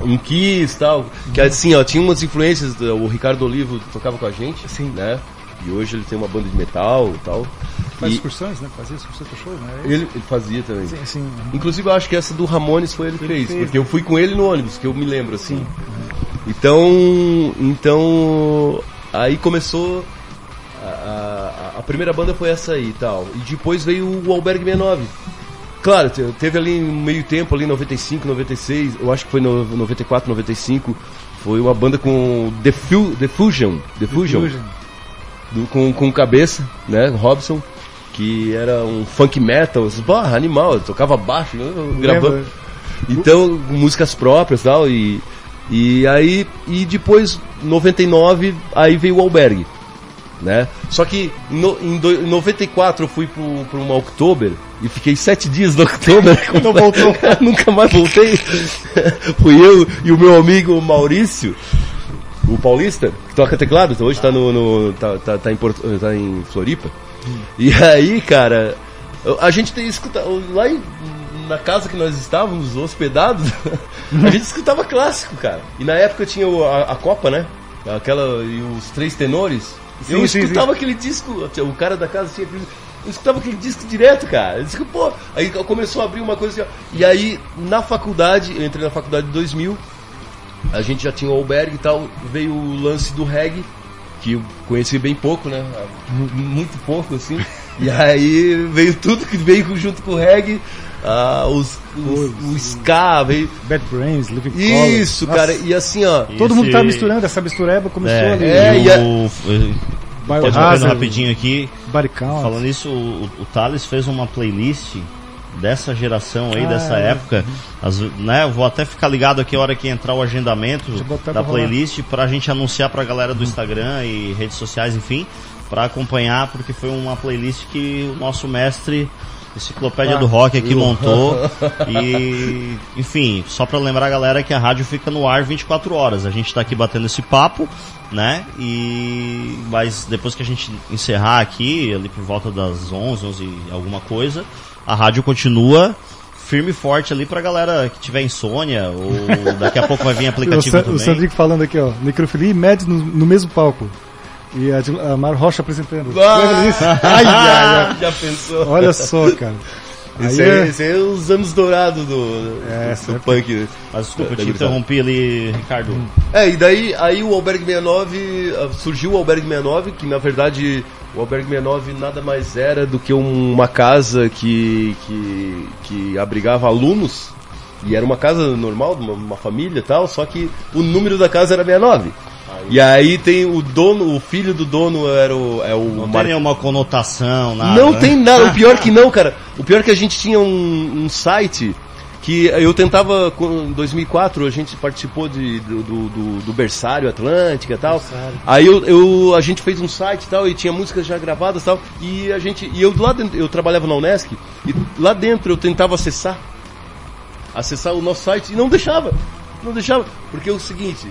um Kiss e tal. Que assim, ó, tinha umas influências, o Ricardo Olivo tocava com a gente, Sim. né? E hoje ele tem uma banda de metal e tal. Faz E excursões, né? Fazia excursões pro show, né? ele, ele fazia também. Sim, sim. Inclusive eu acho que essa do Ramones foi ele que fez, fez, porque eu fui com ele no ônibus, que eu me lembro assim. Então, então aí começou a, a, a primeira banda foi essa aí e tal. E depois veio o Albergue 69. Claro, te- teve ali um meio tempo ali 95, 96, eu acho que foi no 94, 95, foi uma banda com The, Fu, The Fusion, The Fusion, Fusion. Do- com, com cabeça, né, Robson, que era um funk metal, bah, animal, eu tocava baixo, eu gravando. Então, músicas próprias e tal, e, e aí, e depois, 99, aí veio o Albergue, né? Só que no, em, do, em 94 eu fui pro, pro uma Oktober e fiquei sete dias no Oktober. Não voltou. Nunca mais voltei. Fui eu e o meu amigo Maurício, o paulista, que toca teclado, então hoje tá, no, no- tá, tá, tá em Porto, tá em Floripa. E aí, cara, a gente tem escutado lá em- na casa que nós estávamos hospedados, a gente escutava clássico, cara. E na época tinha o- a, a Copa, né? Aquela e os três tenores. Sim, eu sim, escutava aquele disco, o cara da casa tinha aquele, eu escutava aquele disco direto, cara. Eu disse que, pô, aí começou a abrir uma coisa assim, ó. E aí, na faculdade, eu entrei na faculdade em 2000, a gente já tinha o albergue e tal, veio o lance do reggae, que eu conheci bem pouco, né? Muito pouco, assim. E aí veio tudo que veio junto com o reggae, ah, os, os, o ska, veio. Bad Brains, Living Color. Isso, Nossa, cara, e assim, ó. Todo mundo tá misturando, essa mistureba começou ali. é, e e a- o, pode rapidinho aqui. Falando isso, o, o Thales fez uma playlist dessa geração aí, Ah, dessa é. época. As, né, vou até ficar ligado aqui a hora que entrar o agendamento da playlist pra gente anunciar pra galera do Instagram e redes sociais, enfim, pra acompanhar, porque foi uma playlist que o nosso mestre Enciclopédia Ah. do Rock aqui montou. E, enfim, só pra lembrar a galera que a rádio fica no ar 24 horas. A gente tá aqui batendo esse papo, né? E mas depois que a gente encerrar aqui, ali por volta das 11, 11 e alguma coisa, a rádio continua firme e forte ali pra galera que tiver insônia ou daqui a pouco vai vir O, aplicativo o também. Sandrico falando aqui, ó. Necrofilia e Mad no, no mesmo palco. E a, a Mar Rocha apresentando. Lembra disso? Ai, ai, ai. Já pensou? Olha só, cara. Esse Aí aí, é- esse aí é os anos dourados do, É, do punk. Mas desculpa, eu te interrompi ali, Ricardo. É, e daí aí o Albergue 69, ah, surgiu o Albergue 69, que na verdade o Albergue 69 nada mais era do que um- uma casa que, que, que abrigava alunos, e era uma casa normal, uma, uma família e tal, só que o número da casa era 69. E aí tem o dono, o filho do dono era o, é o Não tem Mar- nenhuma conotação, nada. Não né? tem nada. O pior que não, cara. O pior que a gente tinha um, um site que eu tentava, com- em 2004, a gente participou de, do, do, do- Berçário Atlântica e tal. Aí eu, eu- a gente fez um site e tal, e tinha músicas já gravadas e tal. E a gente, e eu lá dentro, eu trabalhava na Unesc, e lá dentro eu tentava acessar, acessar o nosso site e não deixava. Não deixava. Porque é o seguinte,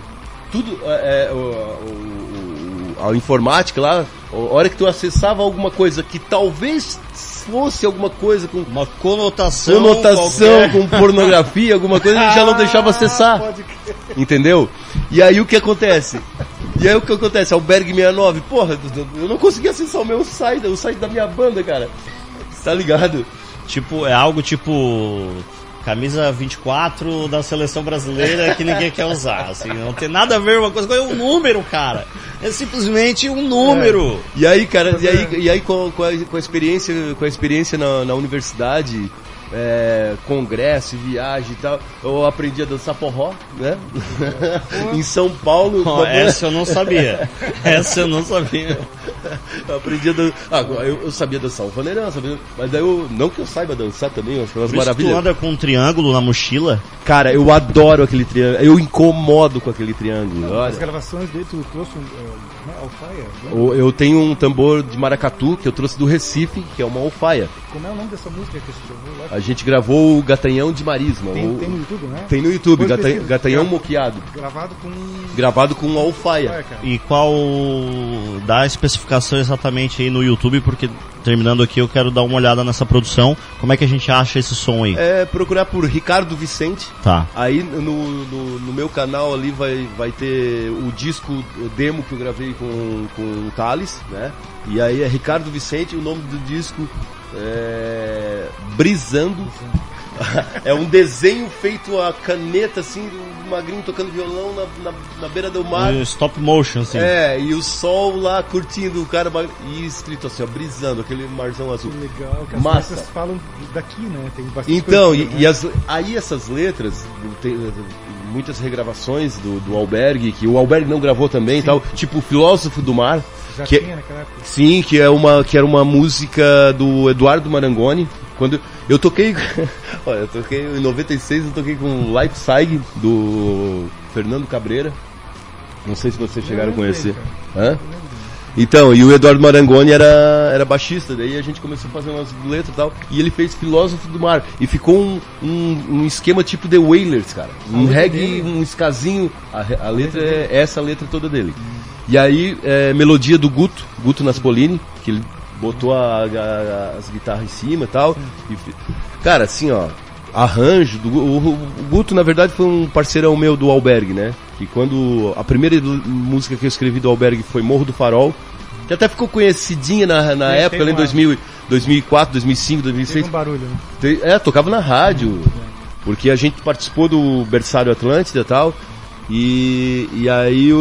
tudo, é, é, o, o- o- a informática lá, a hora que tu acessava alguma coisa que talvez fosse alguma coisa com Uma conotação. conotação qualquer. com pornografia, alguma coisa, ele já não deixava acessar. Entendeu? E aí o que acontece? E aí o que acontece? Albergue 69, porra, eu não consegui acessar o meu site, o site da minha banda, cara. Tá ligado? Tipo, é algo tipo camisa 24 da seleção brasileira que ninguém quer usar, assim, não tem nada a ver uma coisa com é um número, cara. É simplesmente um número. E aí, cara, e aí, e aí com, com, a, com a experiência, com a experiência na, na universidade, é, congresso, viagem e tal, eu aprendi a dançar forró, né? em São Paulo. Oh, essa eu não sabia. essa eu não sabia. eu aprendi a dançar. Ah, eu, eu, sabia dançar o vaneirão, sabia, mas daí eu. Não que eu saiba dançar também, eu acho umas maravilhas. tu anda com um triângulo na mochila? Cara, eu adoro aquele triângulo. Eu incomodo com aquele triângulo. Olha. As gravações dele, tu trouxe um. Uh, alfaia? Né? Eu tenho um tambor de maracatu que eu trouxe do Recife, que é uma alfaia. Como é o nome dessa música que você gravou lá? A gente gravou o Gatanhão de Marisma. Tem, o... tem no YouTube, né? Tem no YouTube, Gata... Gatanhão Moqueado. Gravado com. Gravado com alfaia. E qual. dá a especificação exatamente aí no YouTube, porque terminando aqui eu quero dar uma olhada nessa produção. Como é que a gente acha esse som aí? É procurar por Ricardo Vicente. Tá. Aí no, no, no meu canal ali vai, vai ter o disco, o demo que eu gravei com, com o Thales, né? E aí é Ricardo Vicente, o nome do disco é, Brisando. é um desenho feito a caneta, assim, do magrinho tocando violão na, na, na beira do mar. E stop motion, assim. É, e o sol lá curtindo o cara e escrito assim, ó, brisando, aquele marzão azul. Que legal, que as Massa. letras falam daqui, né? Tem bastante Então, coisa, e, né? e as, aí essas letras, tem muitas regravações do, do Albergue, que o Albergue não gravou também e tal, tipo o Filósofo do Mar. Já que- tinha naquela época. Sim, que é uma que era uma música do Eduardo Marangoni. Quando eu toquei, olha, eu toquei em 96, eu toquei com Leipzig do Fernando Cabreira. Não sei se vocês chegaram a conhecer. Hã? Então, e o Eduardo Marangoni era, era baixista, daí a gente começou a fazer umas letras e tal, e ele fez Filósofo do Mar, e ficou um, um, um esquema tipo The Wailers, cara. Um letra reggae, dele? um escasinho, a, a letra é essa letra toda dele. E aí, é, melodia do Guto, Guto Naspolini, que ele botou a- a- as guitarras em cima e tal. E cara, assim, ó, arranjo do o, o Guto, na verdade, foi um parceirão meu do Albergue, né? Que quando a primeira música que eu escrevi do Albergue foi Morro do Farol, que até ficou conhecidinha na, na Sim, época, ali em uma- 2000, 2004, 2005, Teve 2006. um barulho, né? É, tocava na rádio. Porque a gente participou do Berçário Atlântida e tal. E, e aí o,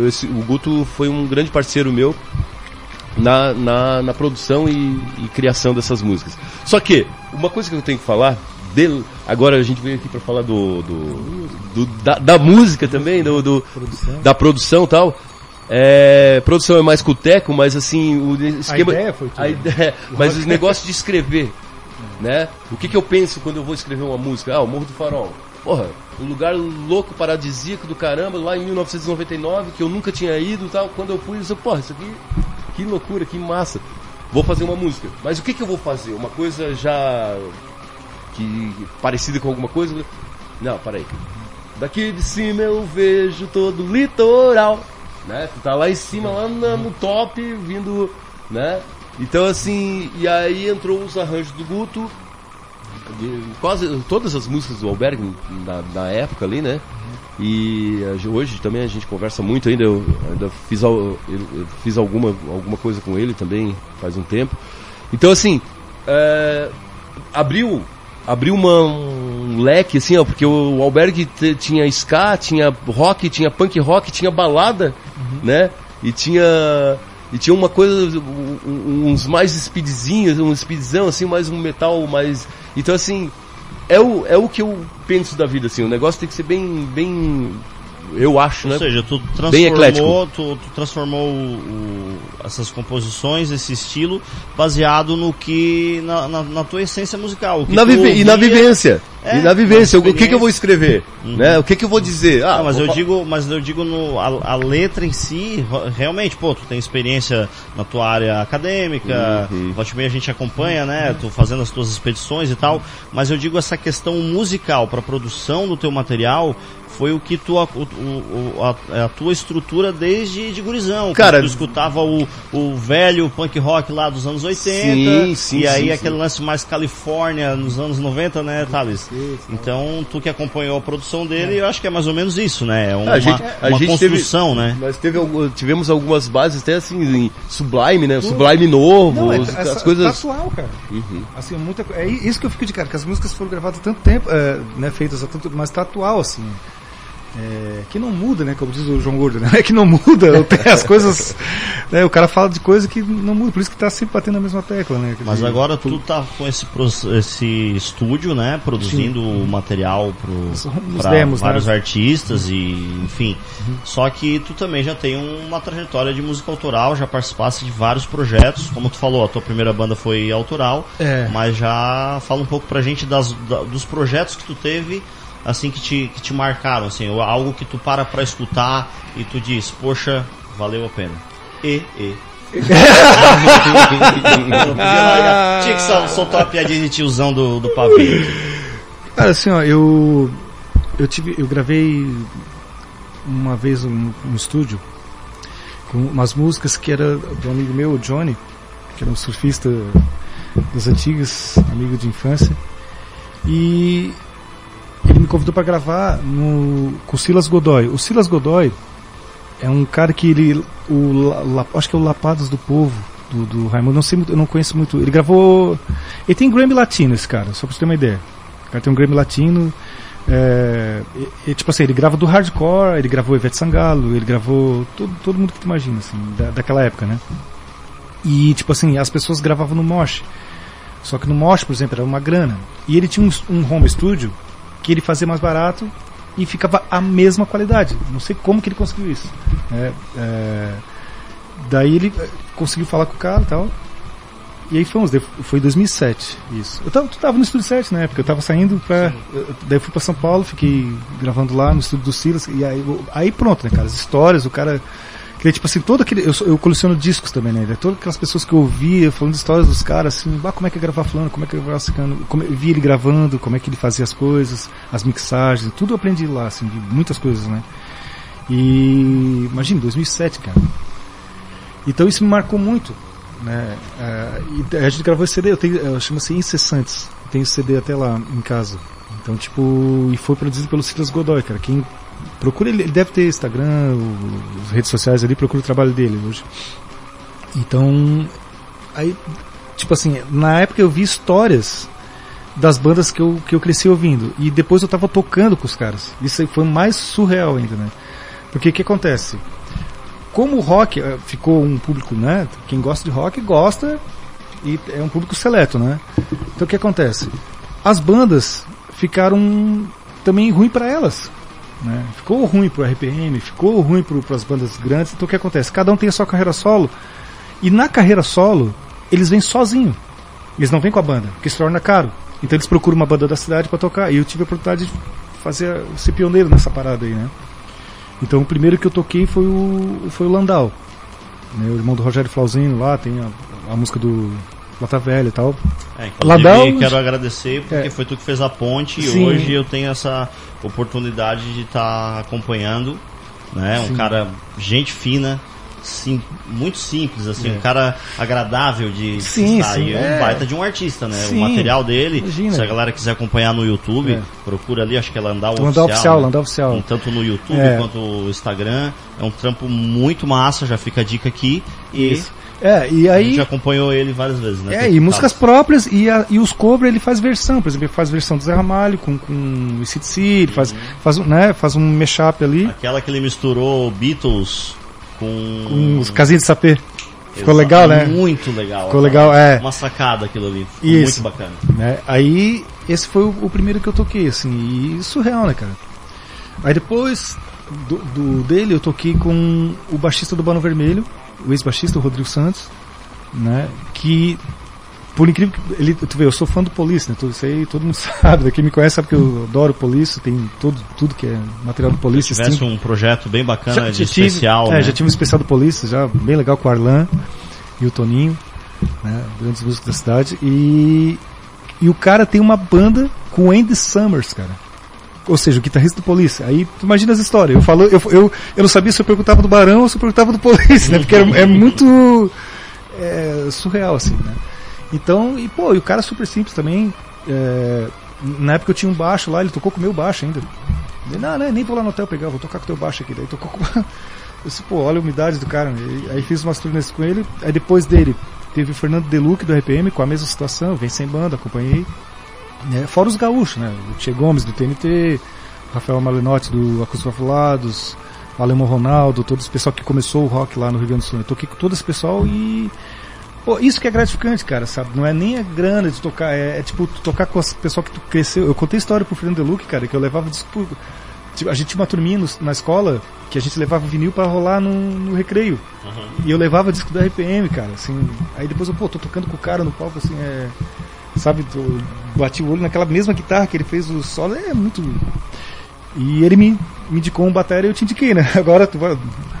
o, esse- o Guto foi um grande parceiro meu na, na, na produção e, e criação dessas músicas. Só que, uma coisa que eu tenho que falar, dele, agora a gente veio aqui para falar do, do, do- da, da música também, do, do- da produção e tal. É, produção é mais com o Teco, mas assim, o esquema. ideia foi tua. a ideia- mas os negócios de escrever, né? O que, que eu penso quando eu vou escrever uma música? Ah, o Morro do Farol. Porra, um lugar louco, paradisíaco do caramba, lá em 1999, que eu nunca tinha ido tal. Quando eu fui, eu disse, porra, isso aqui, que loucura, que massa. Vou fazer uma música. Mas o que, que eu vou fazer? Uma coisa já que parecida com alguma coisa? Não, peraí. Daqui de cima eu vejo todo o litoral. Né? Tu tá lá em cima, lá no top, vindo, né? Então assim, e aí entrou os arranjos do Guto, de quase todas as músicas do Albergue na, na época ali, né? E hoje também a gente conversa muito ainda, eu ainda fiz, eu- eu fiz alguma, alguma coisa com ele também faz um tempo. Então assim, é, abriu abriu uma, um leque assim, ó, porque o, te- tinha ska, tinha rock, tinha punk rock, tinha balada, né? E tinha e tinha uma coisa uns mais speedzinhos, um speedzão assim, mais um metal mais Então assim, é o, é o que eu penso da vida assim, o negócio tem que ser bem bem eu acho, né? Ou seja, tu transformou, tu, tu transformou o- o- essas composições, esse estilo, baseado no que. na, na- na tua essência musical. Na vive- e na ouvia- vivência. É, e na vivência. O que, que eu vou escrever? Né? O que, que eu vou dizer? Ah, Não, mas vou eu digo, mas eu digo no a, a letra em si, realmente, pô, tu tem experiência na tua área acadêmica, Uhum. volta e meia a gente acompanha, né, tu fazendo as tuas expedições e tal, mas eu digo essa questão musical para produção do teu material foi o que tu, o, o, a, a, tua estrutura desde de gurizão. Cara, tu escutava o, o velho punk rock lá dos anos 80. Sim, sim, e aí sim, aquele sim. lance mais Califórnia nos anos 90, né, Thales? Então, tu que acompanhou a produção dele, eu acho que é mais ou menos isso, né? É uma, a gente, a uma gente construção, teve, né? Nós teve, tivemos algumas bases até assim, em Sublime, né? Sublime novo, Não, é, os- essa- as coisas. Tá atual, cara. Uhum. Assim, muita, é isso que eu fico de cara, que as músicas foram gravadas há tanto tempo, é, né, feitas há tanto mas tá atual, assim. É, que não muda, né? Como diz o João Gordo, né? É que não muda, as coisas. né, o cara fala de coisa que não muda, por isso que tá sempre batendo na mesma tecla, né? Quer Mas dizer, agora tu tá com esse, esse estúdio, né? Produzindo material os pra demos, né? vários artistas e enfim. Só que tu também já tem uma trajetória de música autoral, já participaste de vários projetos. Como tu falou, a tua primeira banda foi autoral. É. Mas já fala um pouco pra gente das, da- dos projetos que tu teve, assim, que te, que te marcaram, assim, ou algo que tu para pra escutar e tu diz, poxa, valeu a pena. E, e. Tinha que sol- soltar uma piadinha de tiozão do, do pavê. Cara, assim, ó, eu. Eu tive. Eu gravei uma vez um, um estúdio com umas músicas que era do amigo meu, o Johnny, que era um surfista das antigas, amigo de infância. E ele me convidou para gravar no, com o Silas Godoy. O Silas Godoy é um cara que ele. O, La- acho que é o Lapadas do Povo, do, do Raimundo, não sei eu não conheço muito. Ele gravou. Ele tem Grammy Latino, esse cara, só pra você ter uma ideia. O cara tem um Grammy Latino. É, e- e, tipo assim, ele grava do hardcore, ele gravou Ivete Sangalo, ele gravou todo, todo mundo que tu imagina, assim, da, daquela época, né? E, tipo assim, as pessoas gravavam no Mosh. Só que no Mosh, por exemplo, era uma grana. E ele tinha um, um home studio que ele fazia mais barato e ficava a mesma qualidade. Não sei como que ele conseguiu isso. É, é, daí ele eh, conseguiu falar com o cara e tal. E aí fomos, foi em 2007, isso. Eu tava, tu tava no Estúdio 7 na época, eu tava saindo pra. eu- Daí eu fui pra São Paulo, fiquei gravando lá no estúdio do Silas, e aí, aí pronto, né, cara? As histórias, o cara. Que, tipo assim, todo aquele. Eu, eu coleciono discos também, né? Daí Todas aquelas pessoas que eu ouvia falando histórias dos caras, assim, ah, como é que é gravar fulano, como é que é gravar cicano, como eu vi ele gravando, como é que ele fazia as coisas, as mixagens, tudo eu aprendi lá, assim, de muitas coisas, né? E. Imagina, 2007, cara. Então isso me marcou muito. Né? É, a gente gravou esse CD, eu tenho, eu chama-se Incessantes. Eu tenho esse CD até lá em casa. Então, tipo, e foi produzido pelo Silas Godoy, cara. Quem procura ele, deve ter Instagram, redes sociais ali, procura o trabalho dele hoje. Então, aí, tipo assim, na época eu vi histórias das bandas que eu, que eu cresci ouvindo. E depois eu tava tocando com os caras. Isso aí foi mais surreal ainda, né? Porque o que acontece? Como o rock eh, ficou um público, né? Quem gosta de rock gosta e é um público seleto, né? Então o que acontece? As bandas ficaram também ruim para elas. Né? Ficou ruim pro RPM, ficou ruim para as bandas grandes. Então o que acontece? Cada um tem a sua carreira solo e na carreira solo eles vêm sozinho. Eles não vêm com a banda, porque se torna caro. Então eles procuram uma banda da cidade para tocar. E eu tive a oportunidade de fazer ser pioneiro nessa parada aí, né? Então o primeiro que eu toquei foi o foi o Landau. Né? O irmão do Rogério Flauzino lá, tem a, a música do Lata Velha e tal. É, Ladão- quero agradecer porque É. foi tu que fez a ponte e Sim. hoje eu tenho essa oportunidade de estar acompanhando, né? Um Sim. cara, gente fina, sim, muito simples, assim, É. um cara agradável de Sim, estar sim, um é. baita de um artista, né? Sim. O material dele, Imagina. se a galera quiser acompanhar no YouTube, É. procura ali, acho que é Landau Landau Oficial. Oficial, né? Landau Oficial. Tanto no YouTube É. quanto no Instagram. É um trampo muito massa, já fica a dica aqui. E Isso. É, e a gente aí. acompanhou ele várias vezes, né? É, e músicas tá- próprias e, a- e os covers ele faz versão, por exemplo, ele faz versão do Zé Ramalho com, com o CDC, ele faz, Uhum. faz, um, né, faz um mashup ali Aquela que ele misturou Beatles com. com os casinhas de sapê. Ficou Exa- legal, né? Muito legal. Ficou legal, é. Uma sacada aquilo ali. Ficou Isso. muito bacana. né? Aí, esse foi o, o primeiro que eu toquei, assim, e surreal, né, cara? Aí depois do, do- dele eu toquei com o baixista do Bano Vermelho, o ex-baixista, Rodrigo Santos, né? Que, por incrível que ele, tu vê, eu sou fã do Police, né? Tudo isso aí todo mundo sabe, quem me conhece sabe que eu adoro Police, tem todo, tudo que é material do Police. Se tivesse Steam. um projeto bem bacana de tive- especial, é, né? já tive um especial do Police, já bem legal com o Arlan e o Toninho, né? Grandes músicos da cidade. E, e o cara tem uma banda com o Andy Summers, cara. Ou seja, o guitarrista do Police. Aí tu imagina as histórias. Eu, falo, eu, eu, eu não sabia se eu perguntava do Barão ou se eu perguntava do Police, né? Porque é, é muito é, surreal, assim, né? Então, e pô, e o cara é super simples também. É, na época eu tinha um baixo lá, ele tocou com o meu baixo ainda. Ele, não, não, nem vou lá no hotel pegar, vou tocar com o teu baixo aqui. Daí tocou com. Eu disse, pô, olha a umidade do cara. E, aí fiz umas turnês com ele. Aí depois dele, teve o Fernando Deluque do RPM com a mesma situação, vem sem banda, acompanhei. É, fora os gaúchos, né? O Tchê Gomes do TNT, o Rafael Malenotti do Acústico Afulados, o Alemão Ronaldo, todo esse pessoal que começou o rock lá no Rio Grande do Sul. Eu toquei com todo esse pessoal e. Pô, isso que é gratificante, cara, sabe? Não é nem a grana de tocar, é, é tipo tocar com o pessoal que tu cresceu. Eu contei história pro Fernando Deluque, cara, que eu levava disco. Tipo, a gente tinha uma turminha no, na escola que a gente levava vinil para rolar no, no recreio. Uhum. E eu levava disco da RPM, cara, assim. Aí depois eu, pô, tô tocando com o cara no palco, assim, é. Sabe, eu bati o olho naquela mesma guitarra que ele fez o solo, é muito. E ele me, me indicou um bateria e eu te indiquei, né? Agora tu vai,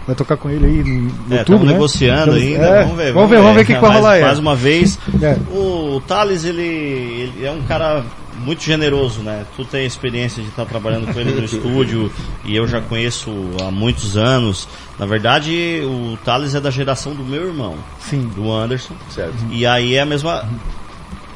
vai tocar com ele aí no, no é, YouTube, né? negociando ainda, é, vamos ver. Vamos ver, vamos ver o que, que vai rolar aí. Mais uma vez, É. o Thales, ele, ele é um cara muito generoso, né? Tu tem experiência de estar trabalhando com ele no estúdio e eu já conheço há muitos anos. Na verdade, o Thales é da geração do meu irmão, Sim. do Anderson. Certo. E aí é a mesma.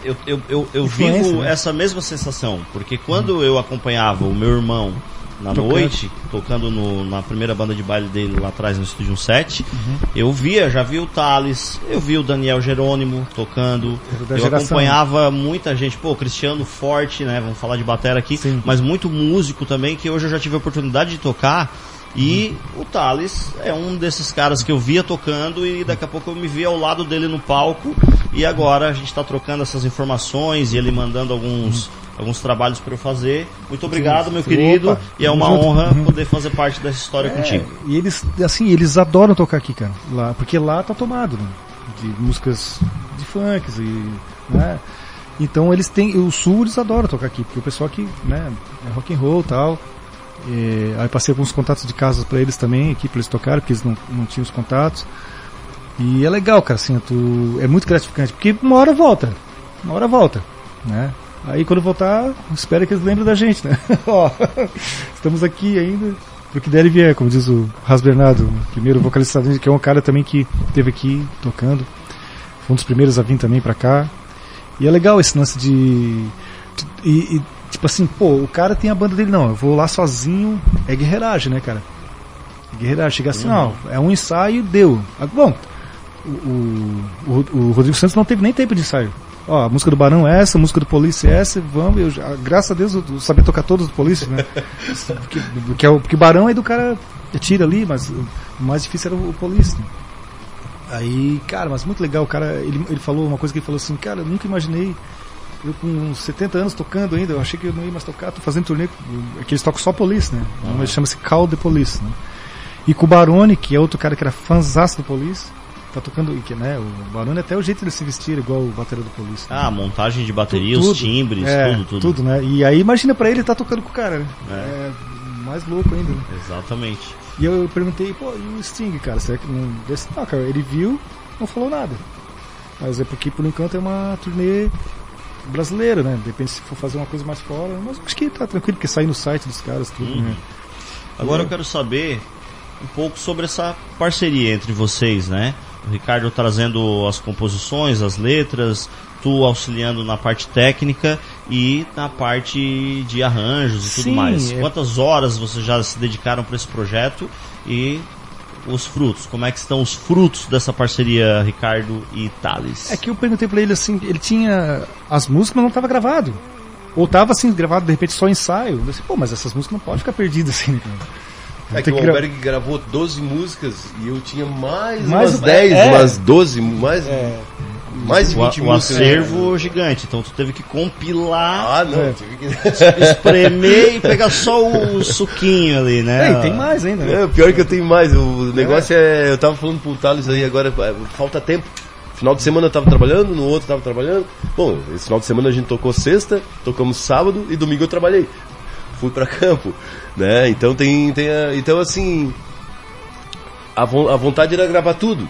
Eu, eu, eu, eu vivo né? essa mesma sensação, porque quando eu acompanhava o meu irmão na Tocando. noite, tocando no- na primeira banda de baile dele lá atrás no Estúdio 17, Uhum. eu via, já vi o Thales, eu vi o Daniel Jerônimo tocando, da eu geração. acompanhava muita gente, pô, Cristiano Forte, né, vamos falar de batera aqui, Sim. mas muito músico também, que hoje eu já tive a oportunidade de tocar, e o Thales é um desses caras que eu via tocando e daqui a pouco eu me via ao lado dele no palco e agora a gente está trocando essas informações e ele mandando alguns, alguns trabalhos para eu fazer. Muito obrigado, meu Opa, querido, e é uma junto. honra Uhum. poder fazer parte dessa história contigo. É, e eles, assim, eles adoram tocar aqui, cara. Lá, porque lá tá tomado, né? De músicas de funks e, né? Então eles têm, o sul eles adoram tocar aqui, porque o pessoal aqui, né, é rock and roll e tal. E, aí passei alguns contatos de casas pra eles também, aqui pra eles tocarem, porque eles não, não tinham os contatos. E é legal, cara, assim, tu, é muito gratificante, porque uma hora volta, uma hora volta, né? Aí quando voltar, espero que eles lembrem da gente, né? Ó, estamos aqui ainda, pro que der e vier, como diz o Ras Bernardo, primeiro vocalista que é um cara também que esteve aqui tocando, foi um dos primeiros a vir também pra cá. E é legal esse lance de. E, e, tipo assim, pô, o cara tem a banda dele, não, eu vou lá sozinho, é guerreiragem, né, cara? É guerreiragem, chega assim, não, é um ensaio, deu. Ah, Bom, o, o, o- Rodrigo Santos não teve nem tempo de ensaio. Ó, a música do Barão é essa, a música do Police é essa, vamos, eu já- graças a Deus eu, eu sabia tocar todos do Police, né? porque, porque, é o- porque o Barão é do cara tira ali, mas o mais difícil era o, o Police, né? Aí, cara, mas muito legal, o cara, ele, ele falou uma coisa que ele falou assim, cara, eu nunca imaginei, eu com uns 70 anos tocando ainda, eu achei que eu não ia mais tocar, tô fazendo turnê, é que eles tocam só Police, né? Nome chama-se Call the Police, né? E com o Barone, que é outro cara que era fãzaço do Police, tá tocando, que, né, o Barone até o jeito de se vestir igual o bateria do Police. né? Ah, montagem de bateria, Tudo. os timbres, É, tudo, tudo, né? E aí imagina pra ele tá tocando com o cara, né? É. É, mais louco ainda, né? Exatamente. E eu perguntei, pô, e o Sting, cara? Será que não. Desse, não, cara, ele viu, não falou nada. Mas é porque por enquanto é uma turnê brasileira, né? Depende se for fazer uma coisa mais fora. Mas acho que tá tranquilo, porque sair no site dos caras, tudo, Uhum. né? Agora É. eu quero saber um pouco sobre essa parceria entre vocês, né? O Ricardo trazendo as composições, as letras, tu auxiliando na parte técnica e na parte de arranjos e tudo Sim, mais. é- Quantas horas vocês já se dedicaram para esse projeto e os frutos? Como é que estão os frutos dessa parceria Ricardo e Thales? É que eu perguntei pra ele assim, ele tinha as músicas, mas não tava gravado. Ou tava assim, gravado de repente só ensaio. Eu disse, pô, mas essas músicas não podem ficar perdidas assim, né, cara? É que Tem o que gra- Alberg gravou 12 músicas e eu tinha mais, Mais- umas 10, é. umas 12, mais, É, mais de o, 20 o músicas. acervo gigante, então tu teve que compilar, Ah, não. É. tive que- espremer e pegar só o suquinho ali, né? É, e tem mais ainda, né? É, o pior é que eu tenho mais. O negócio é. Eu tava falando pro Thales aí agora, é, falta tempo. Final de semana eu tava trabalhando, no outro eu tava trabalhando. Bom, esse final de semana a gente tocou sexta, tocamos sábado e domingo eu trabalhei. Fui pra campo, né? Então tem, tem a- então assim, a, vo- a vontade era gravar tudo.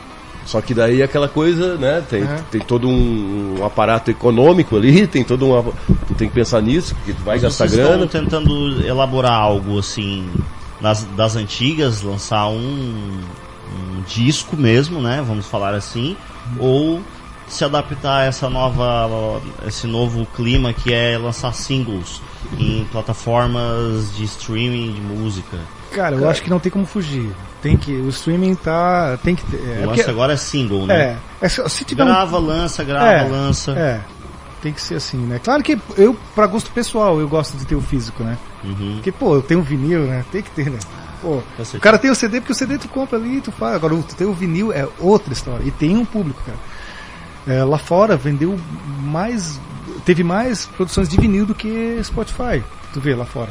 Só que daí aquela coisa, né? Tem, Uhum. tem todo um, um aparato econômico ali, tem todo um. Tu tem que pensar nisso, porque tu vai Mas gastar vocês grana. estão tentando elaborar algo assim das, das antigas, lançar um, um disco mesmo, né? Vamos falar assim, ou se adaptar a essa nova, esse novo clima que é lançar singles em plataformas de streaming de música. Cara, eu acho que não tem como fugir. Tem que. O streaming tá. Tem que ter. É, o lance porque- agora é single, né? é, é se tiver um- Grava, lança, grava, É, lança. É. Tem que ser assim, né? Claro que eu, pra gosto pessoal, eu gosto de ter o físico, né? Uhum. Porque, pô, eu tenho um vinil, né? Tem que ter, né? Pô, o cara tem o CD porque o CD tu compra ali e tu faz. Agora, tu tem o vinil é outra história. E tem um público, cara. É, lá fora vendeu mais. Teve mais produções de vinil do que Spotify. Tu vê lá fora.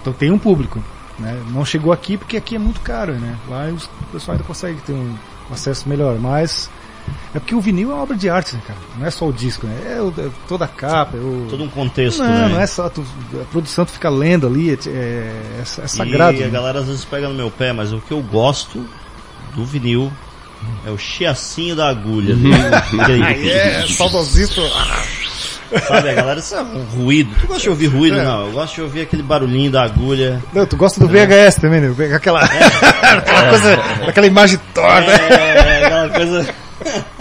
Então tem um público. Né? Não chegou aqui porque aqui é muito caro, né? Lá os- o pessoal ainda consegue ter um acesso melhor. Mas. É porque o vinil é uma obra de arte, né, cara? Não é só o disco, né? É, o- é toda a capa, é o. Todo um contexto, não, né? não é só. Tu, a produção tu fica lendo ali, é, é, é sagrado. E a né? galera às vezes pega no meu pé, mas o que eu gosto do vinil é o chiacinho da agulha. Aquele- É, saudosista. Sabe, a galera, isso é um ruído. Tu gosta de ouvir ruído? Não, eu gosto de ouvir aquele barulhinho da agulha. Não, tu gosta do VHS também, né? Aquela, aquela coisa, aquela imagem torta. É, aquela coisa.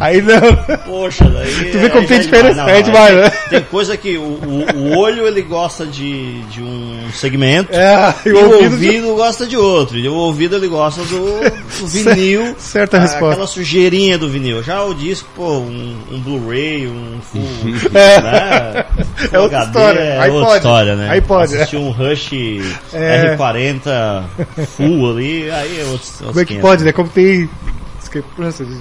Aí não. Poxa, daí. Tu vê como aí tem é diferença, demais. é demais, né? Tem coisa que o, o, o olho ele gosta de, de um segmento. É, E o ouvido, ouvido. gosta de outro. E o ouvido ele gosta do, do vinil. Certa a- resposta. Aquela sujeirinha do vinil. Já o disco, pô, um, um Blu-ray, um full. É. né? É Full outra HD história. É Aí outra pode. história, né? Aí pode, Assistir um Rush É. R40 full ali, aí é outro. Como é que pode, né? Como tem discrepância de...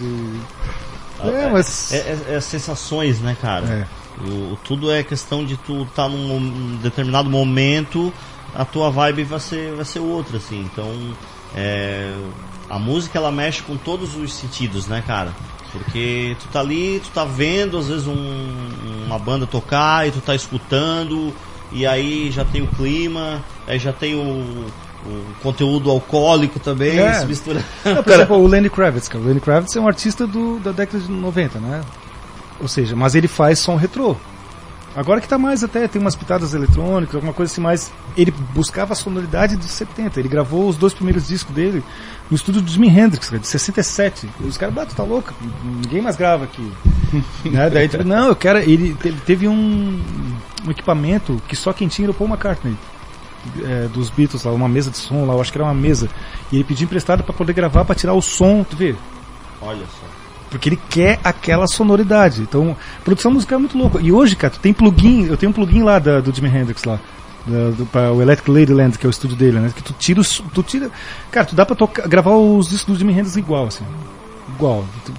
de- É, mas... É, é- é sensações, né, cara? É. O, tudo é questão de tu estar num mom- determinado momento, a tua vibe vai ser, vai ser outra, assim. Então, é, a música ela mexe com todos os sentidos, né, cara? Porque tu tá ali, tu tá vendo às vezes um- uma banda tocar e tu tá escutando, e aí já tem o clima, aí já tem o, o conteúdo alcoólico também, É. se mistura. Não, por exemplo, o Lenny Kravitz, cara. O Lenny Kravitz é um artista do, da década de 90, né? Ou seja, mas ele faz som retrô. Agora que tá mais até, tem umas pitadas eletrônicas, alguma coisa assim, mas ele buscava a sonoridade dos 70. Ele gravou os dois primeiros discos dele no estúdio do Jimi Hendrix, cara, de 67. E os caras, bato, tá louco, ninguém mais grava aqui. né? Daí, tipo, não, eu quero. Ele teve, teve um, um equipamento que só quem tinha era o Paul McCartney é, dos Beatles lá, uma mesa de som lá, eu acho que era uma mesa. E ele pediu emprestado para poder gravar, para tirar o som, tu vê? Olha só. Porque ele quer aquela sonoridade. Então, produção musical é muito louco. E hoje, cara, tu tem plugin, eu tenho um plugin lá da- do Jimi Hendrix lá. Da, do, pra o Electric Ladyland, que é o estúdio dele, né? Que tu tira os, tu tira, cara, tu dá pra tocar, gravar os discos do Jimi Hendrix igual, assim. Igual. Tu-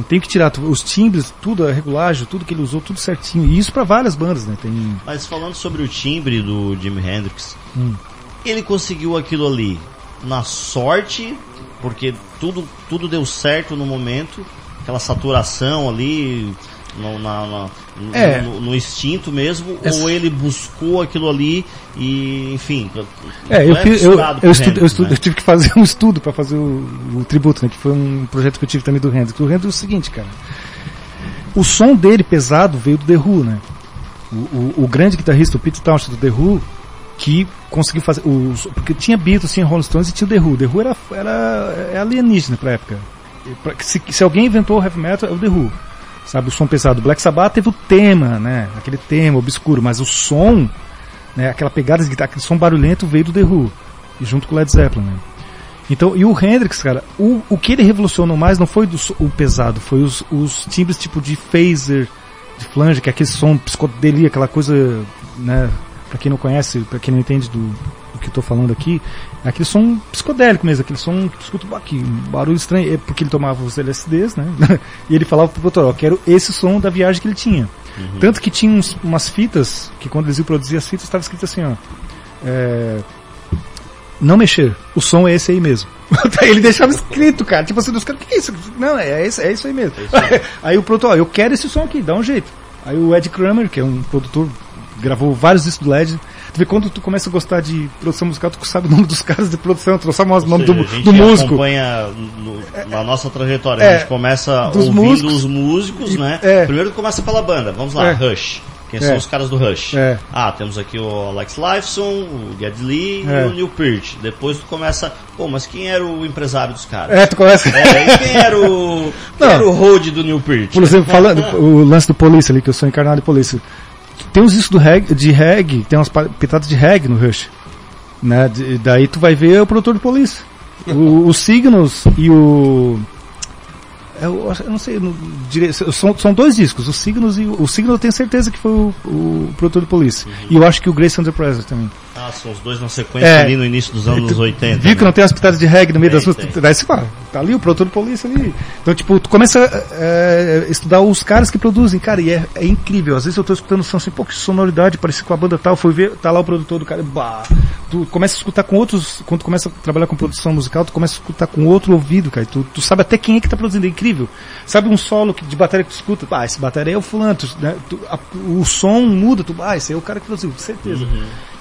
não tem que tirar, os timbres, tudo, a regulagem, tudo que ele usou, tudo certinho. E isso pra várias bandas, né? Tem, Mas falando sobre o timbre do Jimi Hendrix, Hum. ele conseguiu aquilo ali na sorte, porque tudo, tudo deu certo no momento, aquela saturação ali no, na- na- no- É. no, no instinto mesmo, Essa- ou ele buscou aquilo ali e, enfim. É, eu, fiz, eu, eu, estudo, Hendrix, estudo- né? eu tive que fazer um estudo para fazer o, o tributo, né? Que foi um projeto que eu tive também do Hendrix. O Hendrix é o seguinte, cara. O som dele pesado veio do The Who, né? O, o, o grande guitarrista, o Pete Townshend do The Who, que conseguiu fazer. Os, porque tinha Beatles, tinha Rolling Stones e tinha o The Who. The Who era, era é alienígena pra época. Se, se alguém inventou o heavy metal, é o The Who. Sabe, o som pesado. Black Sabbath teve o tema, né? Aquele tema obscuro, mas o som, né? Aquela pegada de guitarra, aquele som barulhento veio do The Who. E junto com o Led Zeppelin, né? Então, e o Hendrix, cara, o, o que ele revolucionou mais não foi do, o pesado, foi os, os timbres tipo de phaser, de flange, que é aquele som psicodelia, aquela coisa, né, pra quem não conhece, pra quem não entende do, do que eu tô falando aqui, é aquele som psicodélico mesmo, aquele som que escuta "Bah, que barulho estranho, é porque ele tomava os LSDs, né, e ele falava pro produtor, ó, quero esse som da viagem que ele tinha. Tanto que tinha uns- umas fitas, que quando eles iam produzir as fitas, estava escrito assim, ó, é, não mexer. O som é esse aí mesmo. ele deixava escrito, cara. Tipo assim, os caras, o que é isso? Não, é, esse, é isso aí mesmo. aí o produtor, ó, eu quero esse som aqui, dá um jeito. Aí o Ed Kramer, que é um produtor, gravou vários discos do LED. Tu vê quando tu começa a gostar de produção musical, tu sabe o nome dos caras de produção, tu não sabe o nome seja, do, a gente do músico. acompanha no- na nossa trajetória. É, a gente começa ouvindo músicos os músicos, né? é. Primeiro começa pela banda. Vamos lá, É. Rush. Quem É. são os caras do Rush? É. Ah, temos aqui o Alex Lifeson, o Geddy Lee É. e o Neil Peart. Depois tu começa, pô, mas quem era o empresário dos caras? É, tu começa. É, e quem era o. Quem Não. era o road do Neil Peart? Por exemplo, falando o lance do Police ali, que eu sou encarnado de Police. Tem uns discos reggae, de reggae, tem umas pitadas de reggae no Rush. Né? De- daí tu vai ver o produtor do Police. O, os Signos e o. é, Eu, eu não sei, no, dire- são, são dois discos, os Signos e o, o Signo eu tenho certeza que foi o, o produtor do Police. E eu acho que o Grace Under Pressure também. Ah, são os dois na sequência É. ali no início dos anos 80. Viu que né? não tem umas pitadas de reggae no meio Tem, das músicas? Daí você fala, tá ali o produtor de polícia ali. Então, tipo, tu começa a estudar os caras que produzem, cara, e é, é incrível. Às vezes eu tô escutando som assim, pô, que sonoridade, parece com a banda tal, fui ver, tá lá o produtor do cara, bah. Tu começa a escutar com outros, quando tu começa a trabalhar com produção musical, tu começa a escutar com outro ouvido, cara. Tu, tu sabe até quem é que tá produzindo, é incrível. Sabe um solo que- de bateria que tu escuta, ah, esse bateria é o fulano, tu, né, tu- a- o som muda, tu, ah, esse é o cara que produziu, certeza.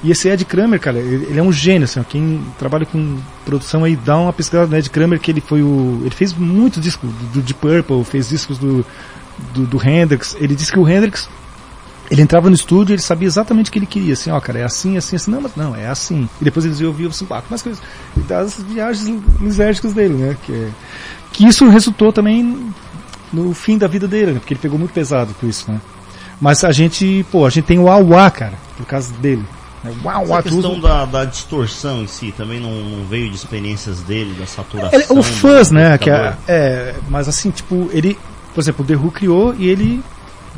E esse Ed Kramer, cara, ele, é um gênio, assim, ó, quem trabalha com produção aí, dá uma pesquisada no Ed Kramer, que ele foi o, ele fez muitos discos do, do Deep Purple, fez discos do, do, do Hendrix, ele disse que o Hendrix, ele entrava no estúdio, ele sabia exatamente o que ele queria, assim, ó, cara, é assim, assim, assim, não, mas não, é assim. E depois eles ouviam assim, ah, mais coisas, das viagens lisérgicas dele, né, que, é- que isso resultou também no fim da vida dele, né, porque ele pegou muito pesado com isso, né. Mas a gente, pô, a gente tem o Auá, cara, por causa dele. Né, O Essa usa- questão da, da distorção em si também não, não veio de experiências dele, da saturação. Ele- o fuzz, do né? Que é, é, mas assim, tipo, ele, por exemplo, o The Who criou e ele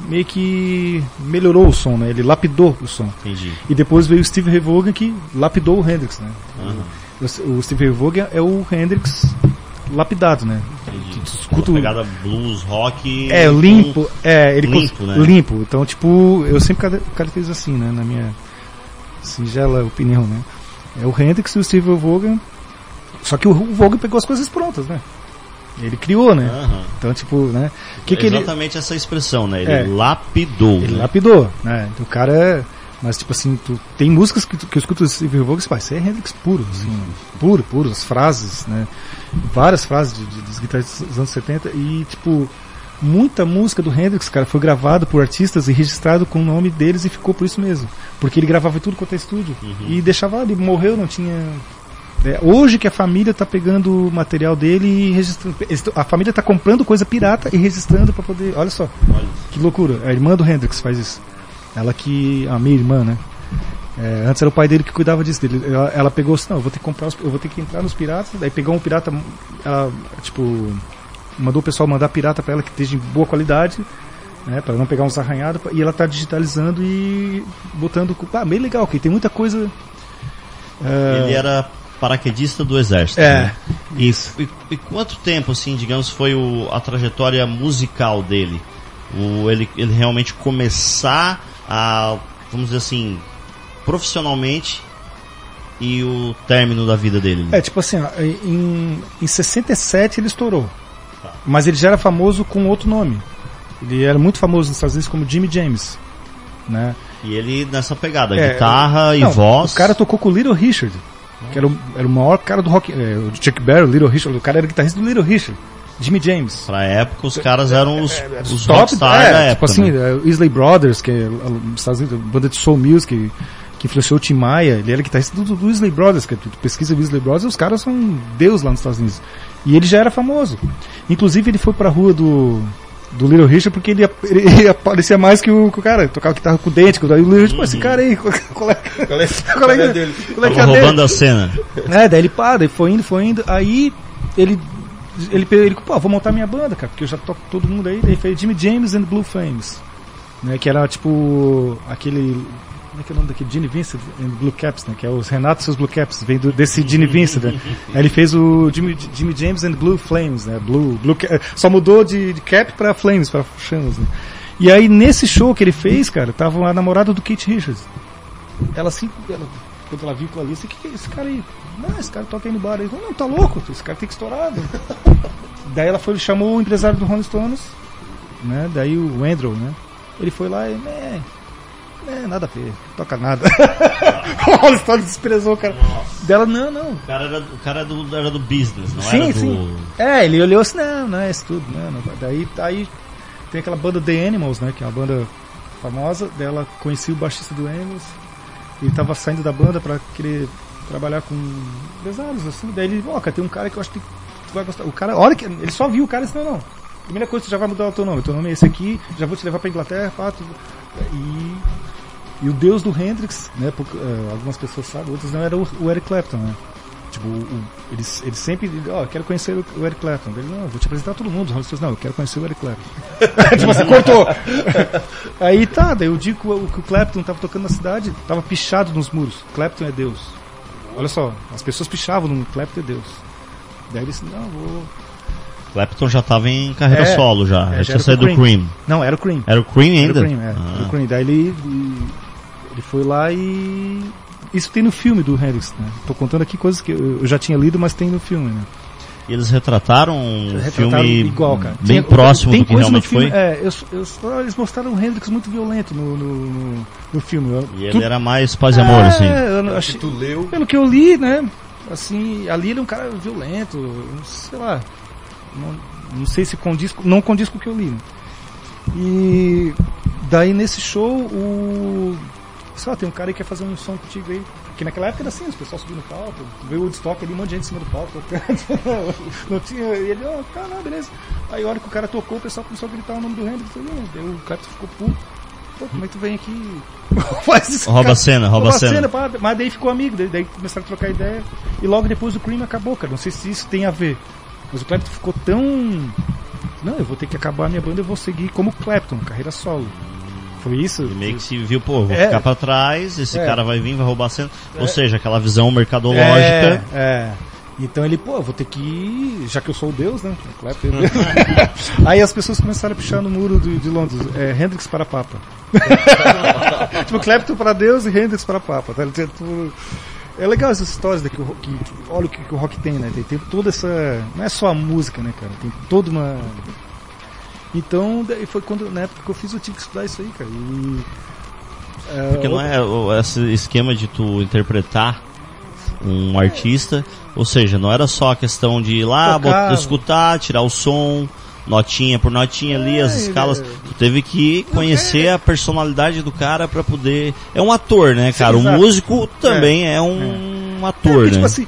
meio que melhorou o som, né? Ele lapidou o som. Entendi. E depois veio o Steve Ray Vaughan que lapidou o Hendrix, né? Aham, O, o Steve Ray Vaughan é o Hendrix lapidado, né? entendi. Tu escuta o- Uma pegada blues, rock. É, limpo, é, ele limpo, cons- né? limpo. Então, tipo, eu sempre car- caracterizo assim, né, na minha singela opinião, né? É o Hendrix e o Steve Vaughan. Só que o Vaughan pegou as coisas prontas, né? Ele criou, né? Aham. Então, tipo, né? Que É que ele exatamente essa expressão, né? Ele É. lapidou. ele né? lapidou, né? Então, o cara é mas tipo assim, tu, tem músicas que, tu, que eu escuto do Steve Vaughan e isso é Hendrix puro, assim, né? puro, puro, as frases, né? Várias frases de, de, dos guitarristas dos anos 70 e tipo muita música do Hendrix, cara, foi gravado por artistas e registrado com o nome deles e ficou por isso mesmo. Porque ele gravava tudo quanto é estúdio. E deixava ali, morreu, não tinha. É, hoje que a família tá pegando o material dele e registrando. A família tá comprando coisa pirata e registrando para poder. Olha só, Olha, que loucura. A irmã do Hendrix faz isso. Ela que. A minha irmã, né? É, antes era o pai dele que cuidava disso. Dele. Ela, ela pegou assim, não, eu vou ter que comprar os, eu vou ter que entrar nos piratas. Daí pegou um pirata, ela, tipo, mandou o pessoal mandar pirata pra ela que esteja em boa qualidade, né, para não pegar uns arranhados. E ela tá digitalizando e botando. Ah, bem legal, que tem muita coisa. é, Ele era paraquedista do exército. É, né? E, e, e quanto tempo, assim, digamos, foi o, a trajetória musical dele? O, ele, ele realmente começar a, vamos dizer assim, profissionalmente e o término da vida dele. É, tipo assim, ó, em, em 67 ele estourou. Mas ele já era famoso com outro nome. Ele era muito famoso nos Estados Unidos como Jimmy James. Né? E ele nessa pegada, É, guitarra e Não, voz. O cara tocou com o Little Richard, que era o, era o maior cara do rock. É, o Chuck Berry, o Little Richard, o cara era guitarrista do Little Richard. Jimmy James. Pra época, os caras eram os, Era os top, rockstars é, da tipo época. assim, né? é, Isley Brothers, que é nos Estados Unidos, banda de soul music, que, que influenciou o Tim Maia, ele era guitarrista do, do Isley Brothers, que tu, tu pesquisa o Isley Brothers, os caras são deus lá nos Estados Unidos. E ele já era famoso. Inclusive ele foi pra rua do do Little Richard porque ele, ele, ele aparecia mais que o, que o cara, tocava guitarra com o dente, com o Little Richard, pô, esse cara aí, qual é, qual é, qual é, qual é, dele? qual é que é dele? roubando a cena. É, daí ele para, daí foi indo, foi indo. Aí ele. Ele, ele pô, vou montar minha banda, cara, porque eu já toco todo mundo aí. Daí fez Jimmy James and Blue Flames. Né, que era tipo aquele. Como é que é o nome daquele? Gene Vincent and Blue Caps, né? Que é os Renato e seus Blue Caps, vem do, desse Gene Vincent. Né? Aí ele fez o Jimmy, Jimmy James and Blue Flames, né? Blue, Blue Ca- só mudou de, de cap pra Flames, pra chamas, né? E aí nesse show que ele fez, cara, tava a namorada do Kate Richards. Ela assim, ela, quando ela viu aquilo ali, assim, que, que é esse cara aí? Não, esse cara toca aí no bar aí. Não, tá louco, esse cara tem que estourar. né? Daí ela foi, chamou o empresário do Rolling Stones, né? Daí o Andrew, né? Ele foi lá e, né? É, nada a ver, toca nada. o Rolling Stones desprezou o cara. Dela, não, não. O cara era, o cara era, do, era do business, não sim, era do... sim. É, ele olhou assim, não, não é isso tudo, não, não. Daí, aí tem aquela banda The Animals, né, que é uma banda famosa, dela conheci o baixista do Animals, ele tava saindo da banda pra querer trabalhar com empresários, assim, daí ele, ó, cara, tem um cara que eu acho que tu vai gostar. O cara, olha que ele só viu o cara e disse, não, não. Primeira coisa, tu já vai mudar o teu nome. O teu nome é esse aqui, já vou te levar pra Inglaterra, tu... e e o deus do Hendrix, né, porque, uh, algumas pessoas sabem, outras não, era o, o Eric Clapton, né? Tipo, o, eles, eles sempre, ó, oh, quero conhecer o, o, Eric Clapton. Ele, não, vou te apresentar todo mundo. Os não, eu quero conhecer o Eric Clapton. tipo, você cortou. Aí tá, daí eu digo que o, que o Clapton tava tocando na cidade, tava pichado nos muros. Clapton é Deus. Olha só, as pessoas pichavam no Clapton é Deus. Daí ele disse, não, vou... Clapton já estava em carreira é, solo já. É, já tinha saído do Cream. Não, era o Cream. Era o Cream ainda? Era o Cream, é. Ah. O Cream. Daí ele, ele foi lá e. Isso tem no filme do Hendrix, né? Tô contando aqui coisas que eu já tinha lido, mas tem no filme, né? E eles retrataram um retrataram filme igual, cara. bem próximo do que realmente filme, foi? É, eu, eu, eles mostraram o Hendrix muito violento no, no, no, no filme. E ele tu, era mais paz e amor, é, assim. Eu achei, tu leu? Pelo que eu li, né? Assim, ali ele é um cara violento, sei lá. Não, não sei se condiz, não condiz com o que eu li. Né? E daí nesse show o lá, tem um cara que quer fazer um som contigo aí. Que naquela época era assim, os pessoal subindo no palco, veio o Woodstock ali, um monte de gente em cima do palco não tinha. E ele, ó, oh, tá, não, beleza. Aí a hora que o cara tocou, o pessoal começou a gritar o nome do Hendrix. Daí o cara ficou puto. Pô, como é que tu vem aqui? Faz isso. Rouba a cena, rouba a cena. cena mas daí ficou amigo, daí, daí começaram a trocar ideia. E logo depois o Cream acabou, cara. Não sei se isso tem a ver. Mas o Clapton ficou tão. Não, eu vou ter que acabar a minha banda, eu vou seguir como Clapton, carreira solo. Foi isso? E meio que se viu, pô, vou é. ficar pra trás, esse é. cara vai vir, vai roubar a cena. É. Ou seja, aquela visão mercadológica. É, é. Então ele, pô, vou ter que ir, já que eu sou o Deus, né? Aí as pessoas começaram a pichar no muro de, de Londres, é, Hendrix para Papa. tipo, Clapton para Deus e Hendrix para Papa. Tá? É legal essas histórias daqui, que, que, olha o que, que, o rock tem, né? Tem, tem toda essa. Não é só a música, né, cara? Tem toda uma então, daí foi quando, na época que eu fiz, eu tive que estudar isso aí, cara. E, é, Porque não é esse esquema de tu interpretar um artista, ou seja, não era só a questão de ir lá, botar, escutar, tirar o som, notinha por notinha ali, as é, escalas. É. Tu teve que conhecer a personalidade do cara para poder. É um ator, né, cara? Sim, o músico também é, é um ator, tipo né? Tipo assim,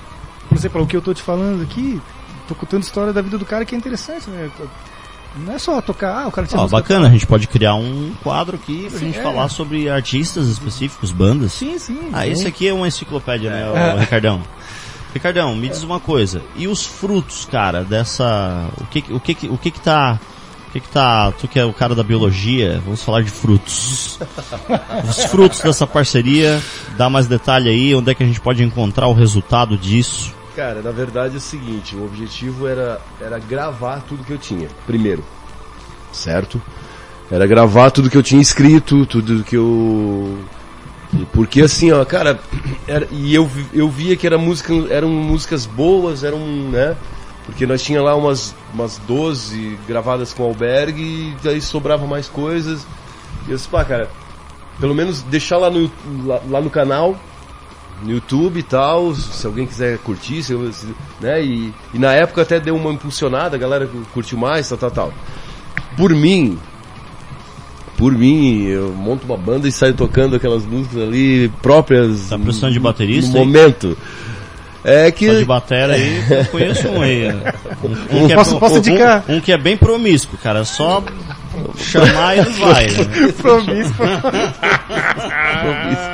por exemplo, o que eu tô te falando aqui, tô contando história da vida do cara que é interessante, né? Não é só tocar, ah, o cara tinha ah, Bacana, a gente pode criar um quadro aqui pra sim, gente é. falar sobre artistas específicos, bandas. Sim, sim. Ah, esse aqui é uma enciclopédia, né, é. Ricardão? Ricardão, me diz uma coisa. E os frutos, cara, dessa. O que o que o que, que tá. O que, que tá. Tu que é o cara da biologia, vamos falar de frutos. Os frutos dessa parceria, dá mais detalhe aí, onde é que a gente pode encontrar o resultado disso? Cara, na verdade é o seguinte, o objetivo era, era gravar tudo que eu tinha, primeiro. Certo? Era gravar tudo que eu tinha escrito, tudo que eu. Porque assim, ó, cara, era, e eu, eu via que era música, eram músicas boas, eram, né? Porque nós tinha lá umas, umas 12 gravadas com albergue e daí sobrava mais coisas. E eu disse, pá, cara, pelo menos deixar lá no, lá, lá no canal no YouTube e tal, se alguém quiser curtir, se, né? E, e, na época até deu uma impulsionada, a galera curtiu mais, tal, tal, tal. Por mim, por mim, eu monto uma banda e saio tocando aquelas músicas ali próprias. Tá precisando de baterista? No momento. É que. Só de bateria aí, eu conheço um aí. Um, um, que é, posso, posso indicar? Um, um, que é bem promíscuo, cara. Só chamar e ele vai. Né? promíscuo. promíscuo.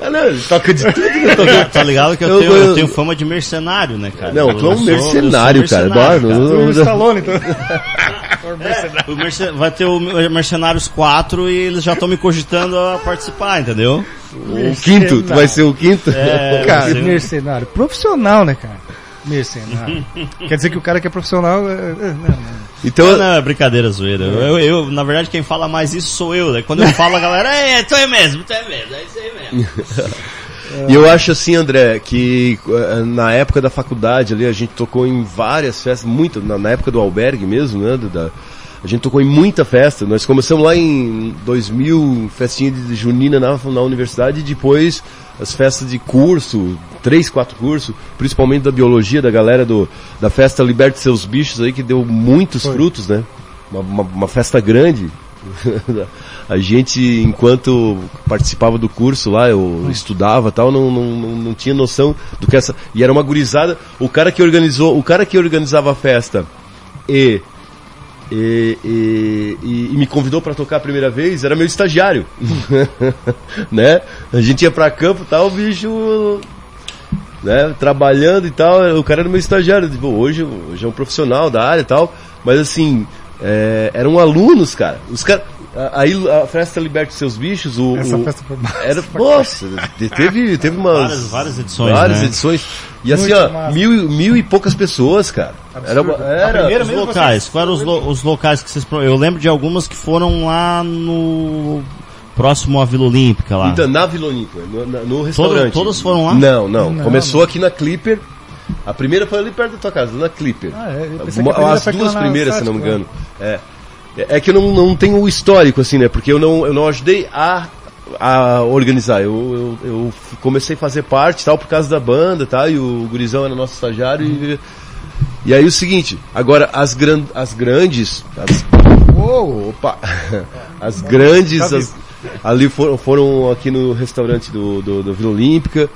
Não, toca de tudo, né? Toca... Tá ligado que eu, eu, tenho, eu, tenho, fama de mercenário, né, cara? Não, tu é um mercenário, cara. Cara. Tu Stallone, então. É, o mercen... Vai ter o Mercenários 4 e eles já estão me cogitando a participar, entendeu? O quinto, tu vai ser o quinto? É, cara, mercenário. Profissional, né, cara? Mercenário. Quer dizer que o cara que é profissional. É, é, não, não. Então, não, não, é brincadeira, zoeira. Eu, eu, na verdade, quem fala mais isso sou eu, né? Quando eu falo, a galera, é, tu é mesmo, tu é mesmo, é isso aí mesmo. E eu acho assim, André, que eh, na época da faculdade ali, a gente tocou em várias festas, muito, na, na época do albergue mesmo, né? Da, A gente tocou em muita festa. Nós começamos lá em 2000, festinha de junina na, na universidade, e depois as festas de curso, três, quatro cursos, principalmente da biologia, da galera do, da festa Liberte Seus Bichos aí, que deu muitos Foi. frutos, né? Uma, uma, uma festa grande. a gente, enquanto participava do curso lá, eu hum. estudava tal, não, não, não, tinha noção do que essa. E era uma gurizada. O cara que organizou, o cara que organizava a festa e e, e, e, me convidou para tocar a primeira vez, era meu estagiário. né? A gente ia para campo tal, o bicho né, trabalhando e tal, o cara era meu estagiário. Tipo, hoje, hoje é um profissional da área e tal, mas assim, é, eram alunos, cara. Os caras. Aí a festa Liberte Seus Bichos, o. Essa o, festa foi era, Nossa, teve, teve umas. Várias, várias edições. Várias né? edições. E assim, ó, mil, mil e poucas pessoas, cara. Absurdo. Era, era os locais. Quais eram os, lo, os locais que vocês. Eu lembro de algumas que foram lá no próximo à Vila Olímpica lá. Então, na Vila Olímpica, no, no restaurante. Todo, todos foram lá? Não, não. não Começou não. aqui na Clipper. A primeira foi ali perto da tua casa, na Clipper. Ah, é, As duas primeiras, se não me engano. É. É que eu não, não tenho o histórico, assim, né? Porque eu não, eu não ajudei a, a organizar. Eu, eu, eu comecei a fazer parte tal por causa da banda, tá? E o Gurizão era nosso estagiário e. E aí o seguinte, agora as, gran, as grandes. As, oh, opa! As grandes. As, ali foram, foram aqui no restaurante do, do, do Vila Olímpica.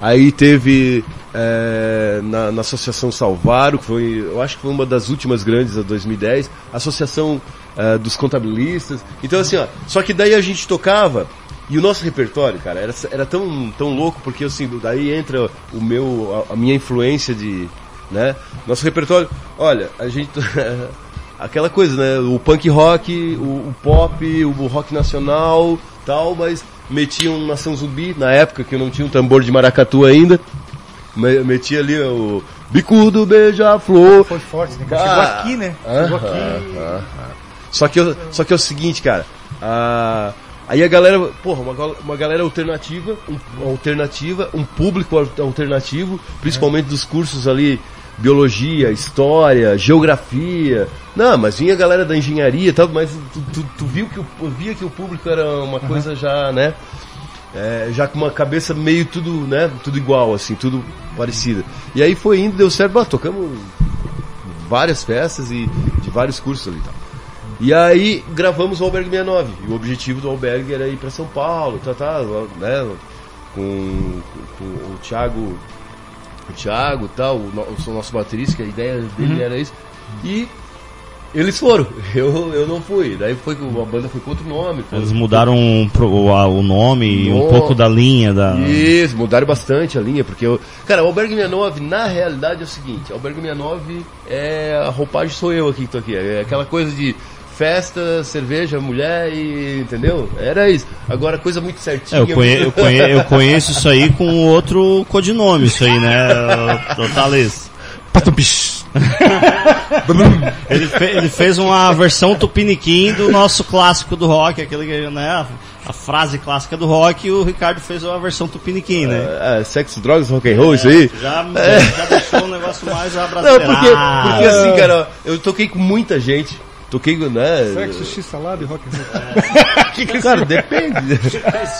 Aí teve é, na, na, Associação Salvaro, que foi, eu acho que foi uma das últimas grandes, a 2010, Associação é, dos Contabilistas. Então assim, ó, só que daí a gente tocava e o nosso repertório, cara, era, era tão, tão louco, porque assim, daí entra o meu, a, a minha influência de, né? Nosso repertório, olha, a gente aquela coisa, né? O punk rock, o, o pop, o rock nacional, tal, mas metiam Nação Zumbi, na época que eu não tinha um tambor de maracatu ainda. Metia ali o bicudo beija-flor. Foi forte, né? Chegou aqui, né? Chegou aqui. Só, que, só que é o seguinte, cara. Aí a galera, porra, uma, uma galera alternativa, um, alternativa, um público alternativo, principalmente dos cursos ali biologia, história, geografia. Não, mas vinha a galera da engenharia e tal, mas tu, tu, tu viu que o, via que o público era uma uhum. coisa já, né? É, já com uma cabeça meio tudo, né? Tudo igual, assim, tudo parecido. E aí foi indo, deu certo, tocamos várias peças e de vários cursos ali, tá? E aí gravamos o Albergue 69. E o objetivo do Albergue era ir para São Paulo, tá, tá, né? Com, com o Thiago o Thiago e tal, o, o nosso baterista, que a ideia dele uhum. era isso. E eles foram, eu, eu não fui. Daí foi que a banda foi com outro nome. Eles mudaram o, o nome e um pouco da linha da. Isso, mudaram bastante a linha, porque eu. Cara, o Albergue 69, na realidade, é o seguinte, o Albergue 69 é a roupagem sou eu aqui que tô aqui. É aquela coisa de festa, cerveja, mulher e. Entendeu? Era isso. Agora, coisa muito certinha. É, eu, conhe, eu, conhe, eu, conheço isso aí com outro codinome, isso aí, né? Thales. ele, fe, ele fez uma versão tupiniquim do nosso clássico do rock, aquele né? A frase clássica do rock e o Ricardo fez uma versão tupiniquim, né? É, é sexo, drogas, rock and roll, é, isso aí? Já, é. já deixou o negócio mais abraçado. Não, porque, porque assim, cara, eu toquei com muita gente. Toquei, né? Sexo, X salada e rock and roll. que que cara, depende.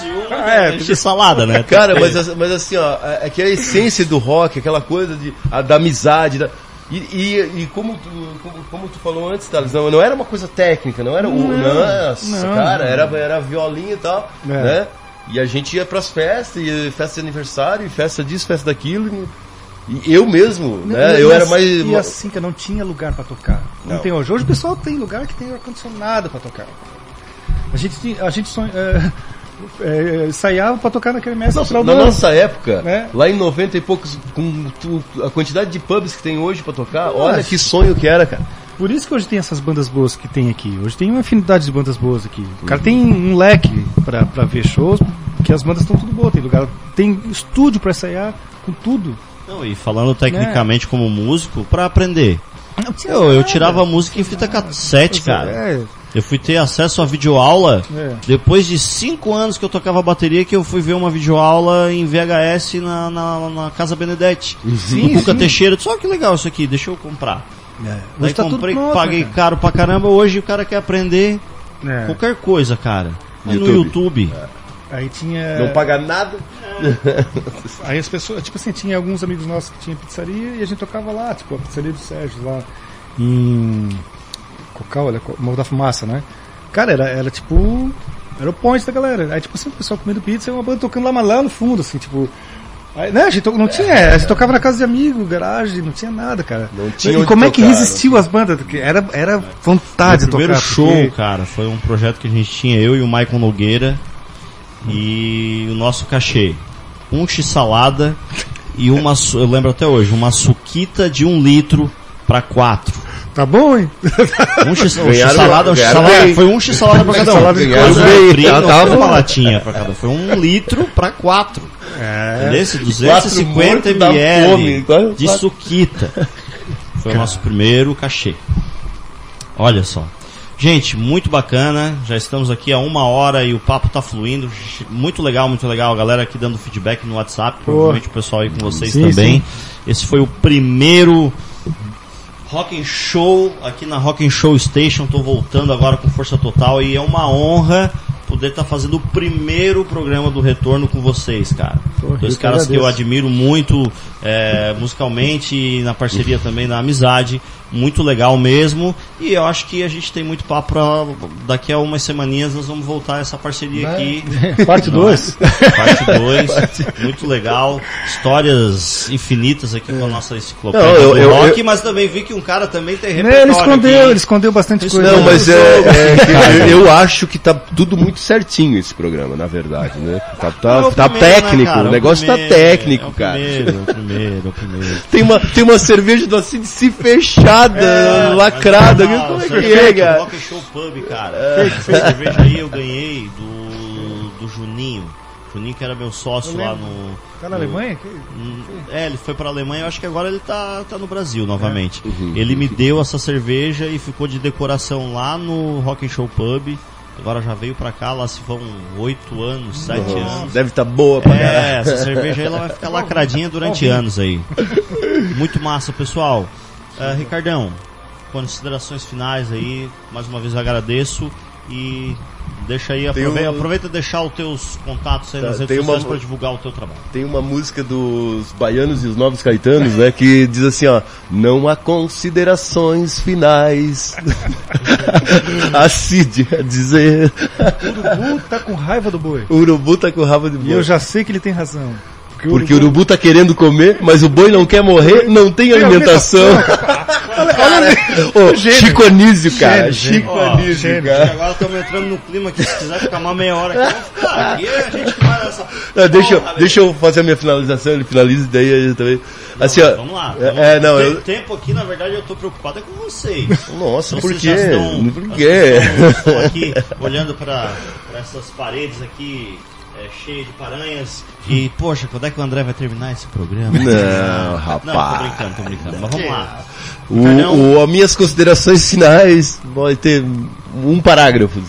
Um é, é X salada, né? Cara, mas, mas assim, ó, é, é que a essência do rock, aquela coisa de, a, da amizade, da, e, e, e, como, tu, como, como, tu falou antes, Thales, não, não era uma coisa técnica, não era o. Nossa, não, cara, não. Era, era violinha e tal, é. né? E a gente ia pras festas, e festa de aniversário, e festa disso, festa daquilo. E eu mesmo, não, né? eu era mais. E assim, que não tinha lugar para tocar. Não, não, tem hoje. Hoje o pessoal tem lugar que tem ar-condicionado para tocar. A gente, a gente sonha, é, é, ensaiava para tocar naquele mestre Nossa, Na nossa época, né? lá em 90 e poucos, com tu, a quantidade de pubs que tem hoje para tocar, Nossa. olha que sonho que era, cara. Por isso que hoje tem essas bandas boas que tem aqui. Hoje tem uma afinidade de bandas boas aqui. O cara tem um leque para ver shows, que as bandas estão tudo boas. Tem lugar, tem estúdio para ensaiar com tudo. Não, e falando tecnicamente né? como músico, para aprender. Eu, eu tirava música em fita cassete, cara. É. Eu fui ter acesso a videoaula é. depois de cinco anos que eu tocava bateria que eu fui ver uma videoaula em VHS na, na, na Casa Benedetti. Sim, no Cuca sim. Teixeira. Só que legal isso aqui, deixa eu comprar. É. Daí tá tudo comprei, pronto, paguei né, caro pra caramba. Hoje o cara quer aprender cara? É. qualquer coisa, cara. Mas no YouTube. YouTube. Aí tinha. Não paga nada. Aí as pessoas, tipo assim, tinha alguns amigos nossos que tinham pizzaria e a gente tocava lá, tipo, a pizzaria do Sérgio lá em Cocal, olha, Morro da Fumaça, né? Cara, era, era tipo. Era o point da galera. Aí, tipo assim, o pessoal comendo pizza e uma banda tocando lá, mas lá no fundo, assim, tipo. Aí, né, a gente to- não tinha, a gente tocava na casa de amigo, garagem, não tinha nada, cara. Não tinha e como é que tocar, resistiu as bandas? Porque era, era vontade de primeiro tocar. show, porque- cara, foi um projeto que a gente tinha, eu e o Maicon Nogueira. E o nosso cachê. Um x-salada e uma, eu lembro até hoje, uma suquita de um litro pra quatro. Tá bom, hein? Um x- um x-salada, um x-salada, bem. foi um x-salada pra cada um. X-salada de coisa. não tá foi uma latinha pra cada, foi um litro pra quatro. É. Entendeu? Esse Quatro 250 mortos da ml fome. Quase- de suquita. Foi o nosso primeiro cachê. Olha só. Gente, muito bacana. Já estamos aqui há uma hora e o papo tá fluindo. Muito legal, muito legal. A galera aqui dando feedback no WhatsApp. Provavelmente o pessoal aí com vocês Sim, também. sim. Esse foi o primeiro Rock Show aqui na Rock Show Station. Tô voltando agora com força total e é uma honra poder estar fazendo o primeiro programa do retorno com vocês, cara. Pô, Dois caras que eu admiro muito é, musicalmente e na parceria também na amizade. Muito legal mesmo. E eu acho que a gente tem muito papo pra. Daqui a umas semaninhas nós vamos voltar a essa parceria aqui. Parte 2. Parte 2. muito legal. Histórias infinitas aqui com a nossa enciclopédia Não, eu- do eu- rock, eu- mas também vi que um cara também tem repertório. Ele escondeu, aqui. ele escondeu bastante Isso coisa. Não, mas eu é, é eu, acho que tá tudo muito certinho esse programa, na verdade, né? Tá, tá, É o tá primeiro, né, técnico, cara? o É negócio primeiro, tá técnico, é o cara. Primeiro, é o primeiro, é o primeiro. Tem uma, tem uma cerveja do assim se fechada, lacrada. Mas, Como é não, que cerveja é, cara? Rock and Show Pub, cara. Cerveja aí eu ganhei do, do Juninho. Juninho que era meu sócio lá no... Tá na Alemanha? Que- Hum, É, ele foi pra Alemanha, eu acho que agora ele tá, tá no Brasil novamente. Uhum. Ele me deu essa cerveja e ficou de decoração lá no Rock and Show Pub. Agora já veio pra cá, lá se vão oito anos, sete anos. Deve estar boa pra caralho. É, essa cerveja aí ela vai ficar lacradinha durante anos aí. Muito massa, pessoal. Ah, Ricardão, considerações finais aí. Mais uma vez eu agradeço e deixa aí, aproveita, um- aproveita deixar os teus contatos aí Tá, nas redes tem uma- sociais pra divulgar o teu trabalho. Tem uma música dos baianos e os novos caetanos, né? Que diz assim, ó. Não há considerações finais. a Cid a dizer. O urubu tá com raiva do boi. O urubu tá com de E boi. eu já sei que ele tem razão. Porque, Porque o urubu tá querendo comer, mas o boi não quer morrer, não tem alimentação. Cara, ô, Chico Anísio, cara. Gênio. Chico Ó, Anísio, gênio. Cara. agora estamos entrando no clima que se quiser ficar uma meia hora aqui, vamos ficar. Aqui é a gente que vai nessa. Não, deixa, eu, deixa eu fazer a minha finalização, ele finaliza daí também. Assim, ó. Vamos lá. É, vamos- é, não, Tem eu, tempo aqui, na verdade, eu tô preocupado é com vocês. Nossa, por Vocês quê? já estão- Por quê? Estão, estão aqui olhando para essas paredes aqui é, cheias de paranhas e, poxa, quando é que o André vai terminar esse programa? Não, Não, tô rapaz. brincando, tô brincando. Mas vamos lá. O, o, as minhas considerações finais vai ter um parágrafo.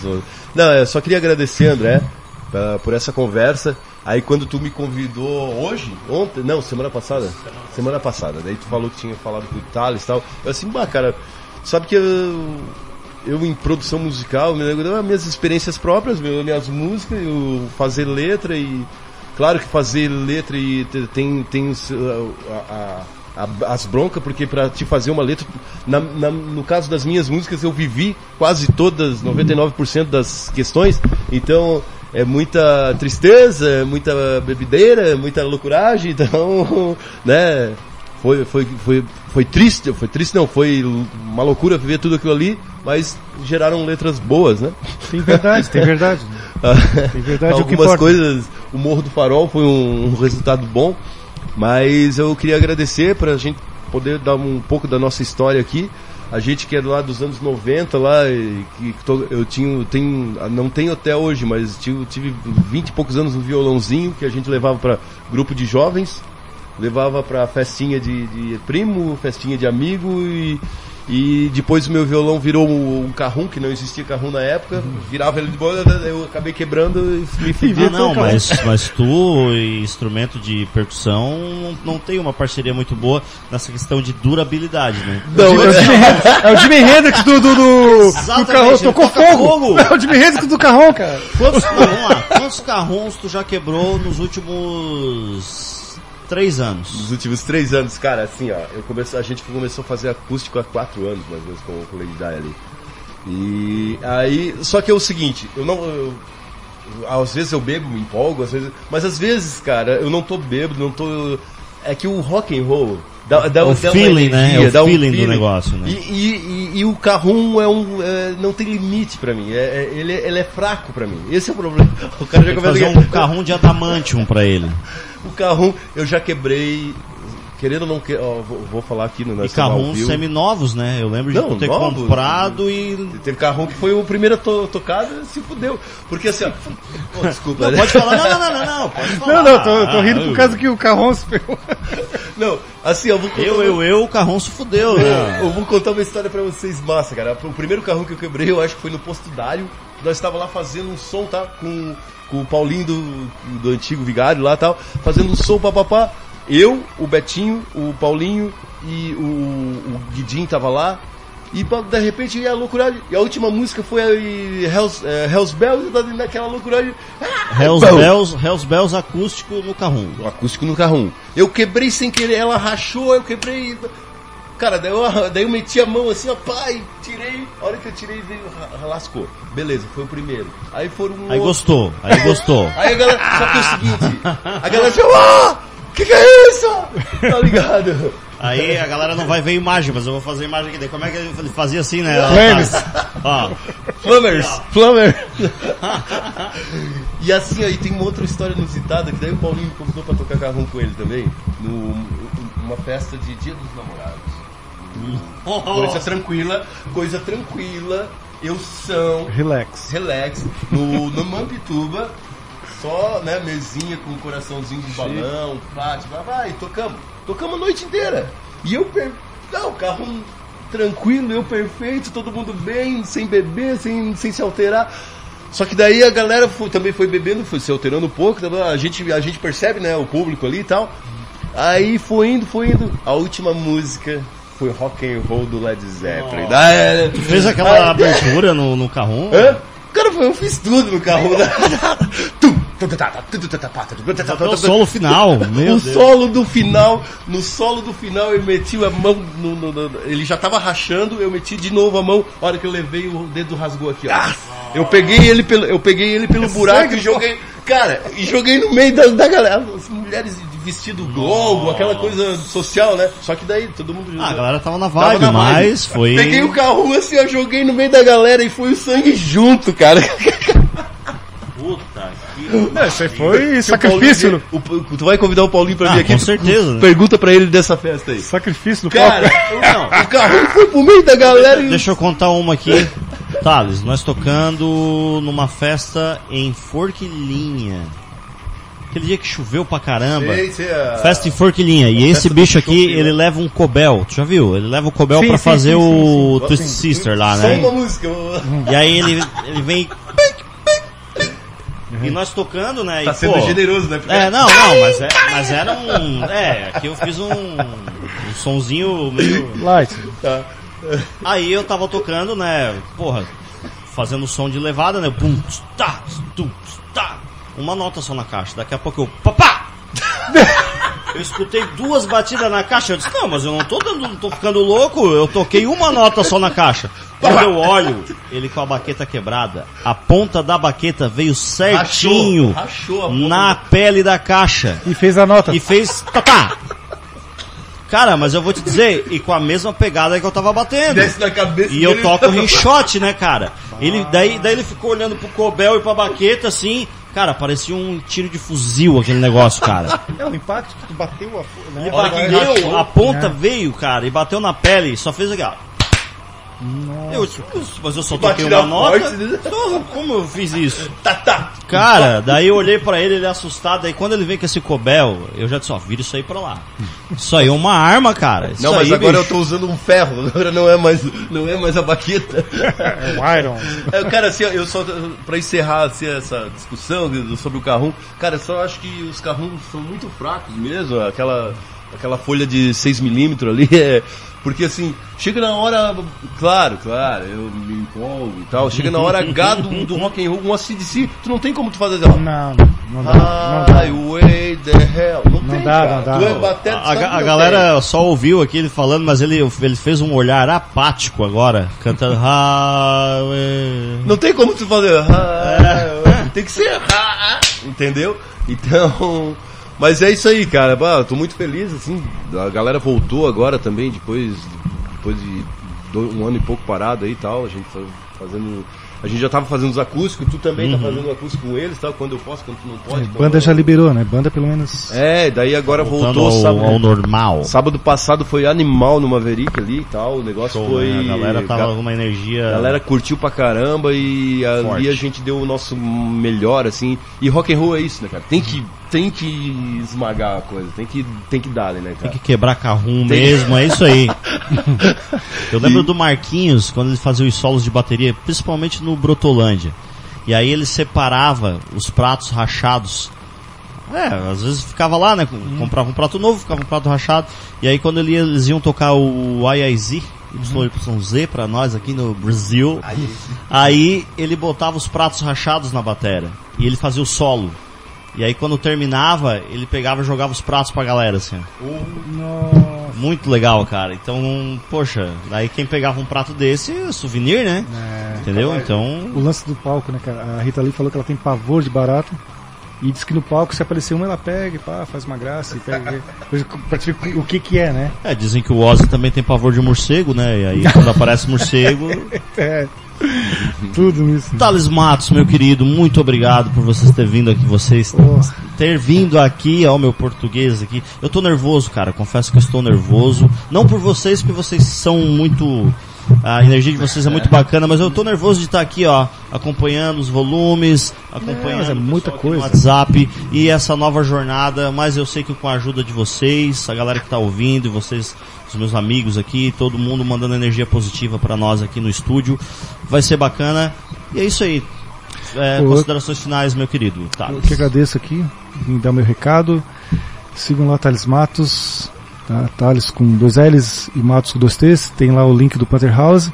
Não, eu só queria agradecer, André, pra- por essa conversa. Aí quando tu me convidou hoje, ontem, não, semana passada, semana passada, daí tu falou que tinha falado com o Thales e tal. Eu assim, bah, cara, sabe que eu, eu em produção musical, me lembro das minhas experiências próprias, meu, minhas músicas, eu fazer letra e claro que fazer letra e te- tem tem os, a- a- a- as broncas porque para te fazer uma letra na- na- no caso das minhas músicas eu vivi quase todas 99% das questões então é muita tristeza é muita bebedeira é muita loucuragem então né foi, foi, foi, foi triste, foi triste não, foi uma loucura viver tudo aquilo ali, mas geraram letras boas, né? Tem verdade, tem verdade. Tem verdade, Algumas coisas, o Morro do Farol foi um, um resultado bom, mas eu queria agradecer para a gente poder dar um pouco da nossa história aqui. A gente que é lá dos anos 90 lá, e que to- eu tinha, tenho, não tenho até hoje, mas tive, tive 20 e poucos anos no violãozinho que a gente levava para grupo de jovens, levava para festinha de, de primo, festinha de amigo e, E depois o meu violão virou um, um carrum, que não existia carrum na época. Virava ele de boa, eu acabei quebrando e me fudi. Ah, não, mas, mas tu, instrumento de percussão, não, não tem uma parceria muito boa nessa questão de durabilidade, né? É o Não, Jimi Hendrix- é o Jimi Hendrix do, do, do, do ele tocou fogo. fogo. É o Jimi Hendrix do carrão, cara. Quantos, vamos lá, quantos carrons tu já quebrou nos últimos três anos? Nos últimos três anos, cara, assim, ó, eu comecei, a gente começou a fazer acústico há quatro anos, mais ou menos, com, com o Lady Di ali. E aí, só que é o seguinte, eu não. eu- às vezes eu bebo, me empolgo, às vezes. Mas às vezes, cara, eu não tô bêbado, não tô. É que o rock and roll dá, dá, O dá feeling, né? É o dá um feeling do negócio, né? E, e, e- e o carrum é um. é, não tem limite pra mim. É, é- ele, ele é fraco pra mim. Esse é o problema. O cara já começa fazer a- um carrão de adamantium pra ele. o carrum eu já quebrei. Querendo ou não, que, ó, vou, vou falar aqui no E ao carrons vivo. seminovos, né? Eu lembro de Não, ter novos. comprado e. Teve carrum que foi o primeiro to tocado se fudeu. Porque assim, ó. Pô, desculpa, Não, né? pode falar, não, não, não, não, não, pode falar. Não, não, tô, eu tô Ah, rindo por eu- causa que o carrão se pegou. Não, assim, eu vou contar. Eu, eu, eu, o carrão se fudeu, Eu, né? eu vou contar uma história pra vocês massa, cara. O primeiro carrão que eu quebrei, eu acho que foi no posto Dário. Nós estava lá fazendo um som, tá? Com, com o Paulinho do, do antigo vigário lá e tal. Fazendo som, papapá. Eu, o Betinho, o Paulinho e o, o Guidinho tava lá. E de repente ia a loucura. E a última música foi a Hells, é, Hells Bells, naquela loucura. Ah, Hells bom. Bells, Hells Bells acústico no carrum. O acústico no carrum. Eu quebrei sem querer, ela rachou, eu quebrei. Cara, daí eu, daí eu meti a mão assim, ó, pai, tirei. A hora que eu tirei, veio, lascou. Beleza, foi o primeiro. Aí foram um Aí outro. gostou, aí gostou. Aí a galera, só que é o seguinte, a galera falou, ah, que que é isso? Tá ligado? Aí a galera não vai ver imagem, mas eu vou fazer imagem aqui. Daí como é que ele fazia assim, né? Flames. Ó, Plumbers, Plumber. e assim, aí tem uma outra história inusitada, que daí o Paulinho me convidou pra tocar carrão com ele também, numa festa de Dia dos Namorados. Coisa tranquila, coisa tranquila, eu são, Relax. relax, no, no Mampituba, só, né, mesinha com um coraçãozinho de balão, pátio, vai, vai, tocamos, tocamos a noite inteira. E eu, per... não, carro tranquilo, eu perfeito, todo mundo bem, sem beber, sem, sem se alterar. Só que daí a galera foi- também foi bebendo, foi se alterando um pouco, tá? a gente, a gente percebe, né, o público ali e tal. Aí foi indo, foi indo. A última música foi rock and roll do Led Zeppelin. Ah, tu fez aquela abertura no, no? Hã? Cara, eu fiz tudo no carro. né? O solo final, meu o Deus. solo do final, no solo do final eu meti a mão, no, no- no- ele já tava rachando, eu meti de novo a mão, a hora que eu levei o dedo rasgou aqui, ó. Eu peguei ele pelo, eu peguei ele pelo buraco e joguei, cara, e joguei no meio da, da galera, as mulheres vestido globo, aquela coisa social, né? Só que daí todo mundo Ah, a galera tava na Tava vibe, na vibe. mas foi. Peguei o carro assim, eu joguei no meio da galera e foi o sangue junto, cara. Puta que. Não, isso aí foi o sacrifício. no- Paulinho- o- tu vai convidar o Paulinho pra Ah, vir aqui? com certeza, né? Pergunta pra ele dessa festa aí. Sacrifício no Cara, palco. o carro foi pro meio da galera e... Deixa eu contar uma aqui. Thales, nós tocando numa festa em Forquilinha. Aquele dia que choveu pra caramba. Sei, sei, a- Festa em Forquilinha. E esse bicho aqui, chope, né? ele leva um cobel. Tu já viu? Ele leva o cobel Sim, pra sim, fazer sim, o sim, sim. Twist Sister lá, Só né? uma música. eu- E aí ele, ele vem. E nós tocando, né? Tá e, sendo pô, generoso, né? Porque- É, não, não, mas, é, mas era um. É, aqui eu fiz um, um sonzinho meio. Light. Tá. Aí eu tava tocando, né? Porra, fazendo som de levada, né? Pum, tss, tá, tum, tá. Uma nota só na caixa. Daqui a pouco eu. Papá! Eu escutei duas batidas na caixa. Eu disse, não, mas eu não tô dando, não tô ficando louco. Eu toquei uma nota só na caixa. Quando eu olho, ele com a baqueta quebrada, a ponta da baqueta veio certinho rachou ponta na pele da caixa. E fez a nota. E fez. Tá, tá. Cara, mas eu vou te dizer, e com a mesma pegada que eu tava batendo. Desce na cabeça E eu toco rinchote, né, cara? Ele, daí, daí ele ficou olhando pro Cobel e pra baqueta, assim. Cara, parecia um tiro de fuzil aquele negócio, cara. É o impacto que tu bateu a. Né? Ele bateu, a ponta veio, cara, e bateu na pele, só fez aqui, ó. Eu, mas eu só toquei uma nota. né? Como eu fiz isso? Tá, tá. Cara, daí eu olhei pra ele, ele assustado. Aí quando ele vem com esse cobel, eu já disse, ó, vira isso aí pra lá. Isso aí é uma arma, cara. Isso Não, mas aí, agora bicho. eu tô usando um ferro, agora não é mais, não é mais a baqueta. É o Iron. É, cara, assim, eu só, pra encerrar assim, essa discussão sobre o carrum, cara, eu só acho que os carrums são muito fracos mesmo, aquela, aquela folha de 6mm ali, é, porque assim, chega na hora, claro, claro, eu me empolgo e tal, chega na hora H do, do rock and roll, um ACDC, tu não tem como tu fazer assim, Não, não dá. Não dá. Highway the hell, não, Não tem, dá, cara. não dá. Tu é batera, tu A, a- a galera só ouviu aqui ele falando, mas ele, ele fez um olhar apático agora, cantando Highway. Não tem como tu fazer. ah, Tem que ser. Entendeu? Então. Mas é isso aí, cara. Bah, eu tô muito feliz, assim. A galera voltou agora também, depois, depois de um ano e pouco parado aí e tal. A gente fa- fazendo. A gente já tava fazendo os acústicos, tu também tá fazendo o acústico com eles, tal, quando eu posso, quando tu não pode. quando Banda eu- já liberou, né? Banda pelo menos. É, daí agora Voltando voltou, ao, sábado, ao normal. sábado passado foi animal no Maverick ali e tal, o negócio Show, foi... né? A galera tava ga- com uma energia. a galera curtiu pra caramba e ali Forte. a gente deu o nosso melhor, assim. E rock and roll é isso, né, cara? Tem que, tem que esmagar a coisa, tem que, tem que dar, né, Tem cara? que quebrar carrum mesmo, é isso aí. Eu lembro do Marquinhos, quando ele fazia os solos de bateria, principalmente no Brotolândia. E aí ele separava os pratos rachados. É, às vezes ficava lá, né? Comprava um prato novo, ficava um prato rachado. E aí quando ele ia- eles iam tocar o IIZ, YYZ pra nós aqui no Brasil, aí ele botava os pratos rachados na bateria. E ele fazia o solo. E aí quando terminava, ele pegava e jogava os pratos pra galera, assim. ó. Nossa. Muito legal, cara. Então, poxa, daí quem pegava um prato desse, é souvenir, né? É. Entendeu? Então, O lance do palco, né, cara? A Rita Lee falou que ela tem pavor de barata. E diz que no palco, se aparecer uma, ela pega e pá, faz uma graça e pega. Coisa pra te ver o que que é, né? é, dizem que o Ozzy também tem pavor de morcego, né? E aí quando aparece morcego. É. Tudo nisso. Thales Matos, meu querido, muito obrigado por vocês terem vindo aqui, vocês ter vindo aqui, ó, meu português aqui. Eu tô nervoso, cara, confesso que eu estou nervoso. Não por vocês, porque vocês são muito. A energia de vocês é muito bacana, mas eu tô nervoso de estar aqui, ó, acompanhando os volumes, acompanhando mas é o muita aqui no coisa. WhatsApp e essa nova jornada, mas eu sei que com a ajuda de vocês, a galera que tá ouvindo e vocês, os meus amigos aqui, todo mundo mandando energia positiva pra nós aqui no estúdio, vai ser bacana. E é isso aí. É, considerações finais, meu querido. Tá. eu que agradeço aqui, em dar meu recado. Sigam lá Thales Matos, tá? Thales com dois L's e Matos com dois T's. Tem lá o link do Panther House.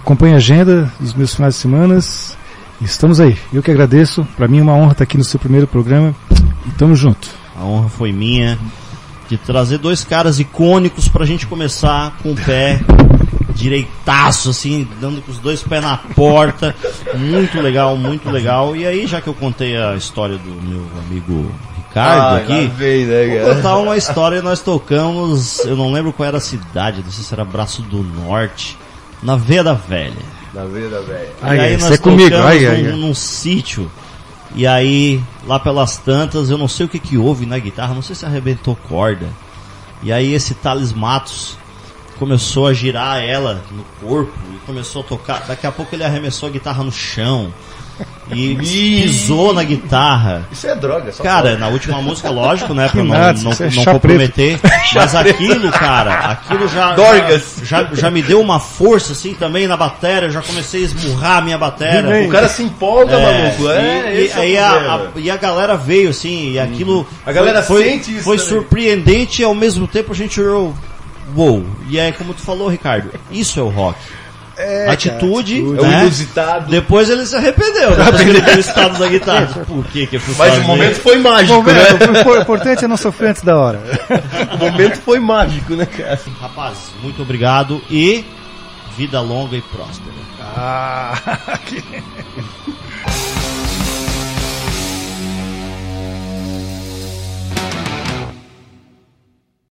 Acompanhe a agenda dos meus finais de semanas. Estamos aí. Eu que agradeço. Pra mim é uma honra estar aqui no seu primeiro programa. E tamo junto. A honra foi minha de trazer dois caras icônicos pra gente começar com o pé direitaço, assim, dando com os dois pés na porta. Muito legal, muito legal. E aí, já que eu contei a história do meu amigo Ricardo Ah, aqui, vem, né, vou contar uma história. Nós tocamos, eu não lembro qual era a cidade, não sei se era Braço do Norte, na Veia da Velha. Na vida, velho. Ai, e aí nós é comigo. tocamos Ai, ai, num, ai. num sítio. E aí, lá pelas tantas, eu não sei o que que houve na guitarra, não sei se arrebentou corda. E aí esse Thales Matos começou a girar ela no corpo e começou a tocar. Daqui a pouco ele arremessou a guitarra no chão e pisou na guitarra. Isso é droga, só Cara, pode. na última música, lógico, né? Pra não, nada, não, é não comprometer. Mas aquilo, cara, aquilo já, já, já, já me deu uma força, assim, também na bateria. Eu já comecei a esmurrar a minha bateria. O cara se empolga, maluco. É, e, e é a, a- e a galera veio assim, e aquilo. A galera foi, sente isso Foi também. surpreendente e ao mesmo tempo a gente olhou. Uou! E aí, como tu falou, Ricardo, isso é o rock. É, atitude, É o né? inusitado. Depois ele se arrependeu, depois ele viu o estado da guitarra. Por que que eu fui Mas o momento foi mágico, Bom, velho, né? o importante é não sofrer antes da hora. O momento foi mágico, né, cara? Rapaz, muito obrigado e vida longa e próspera. Ah, que...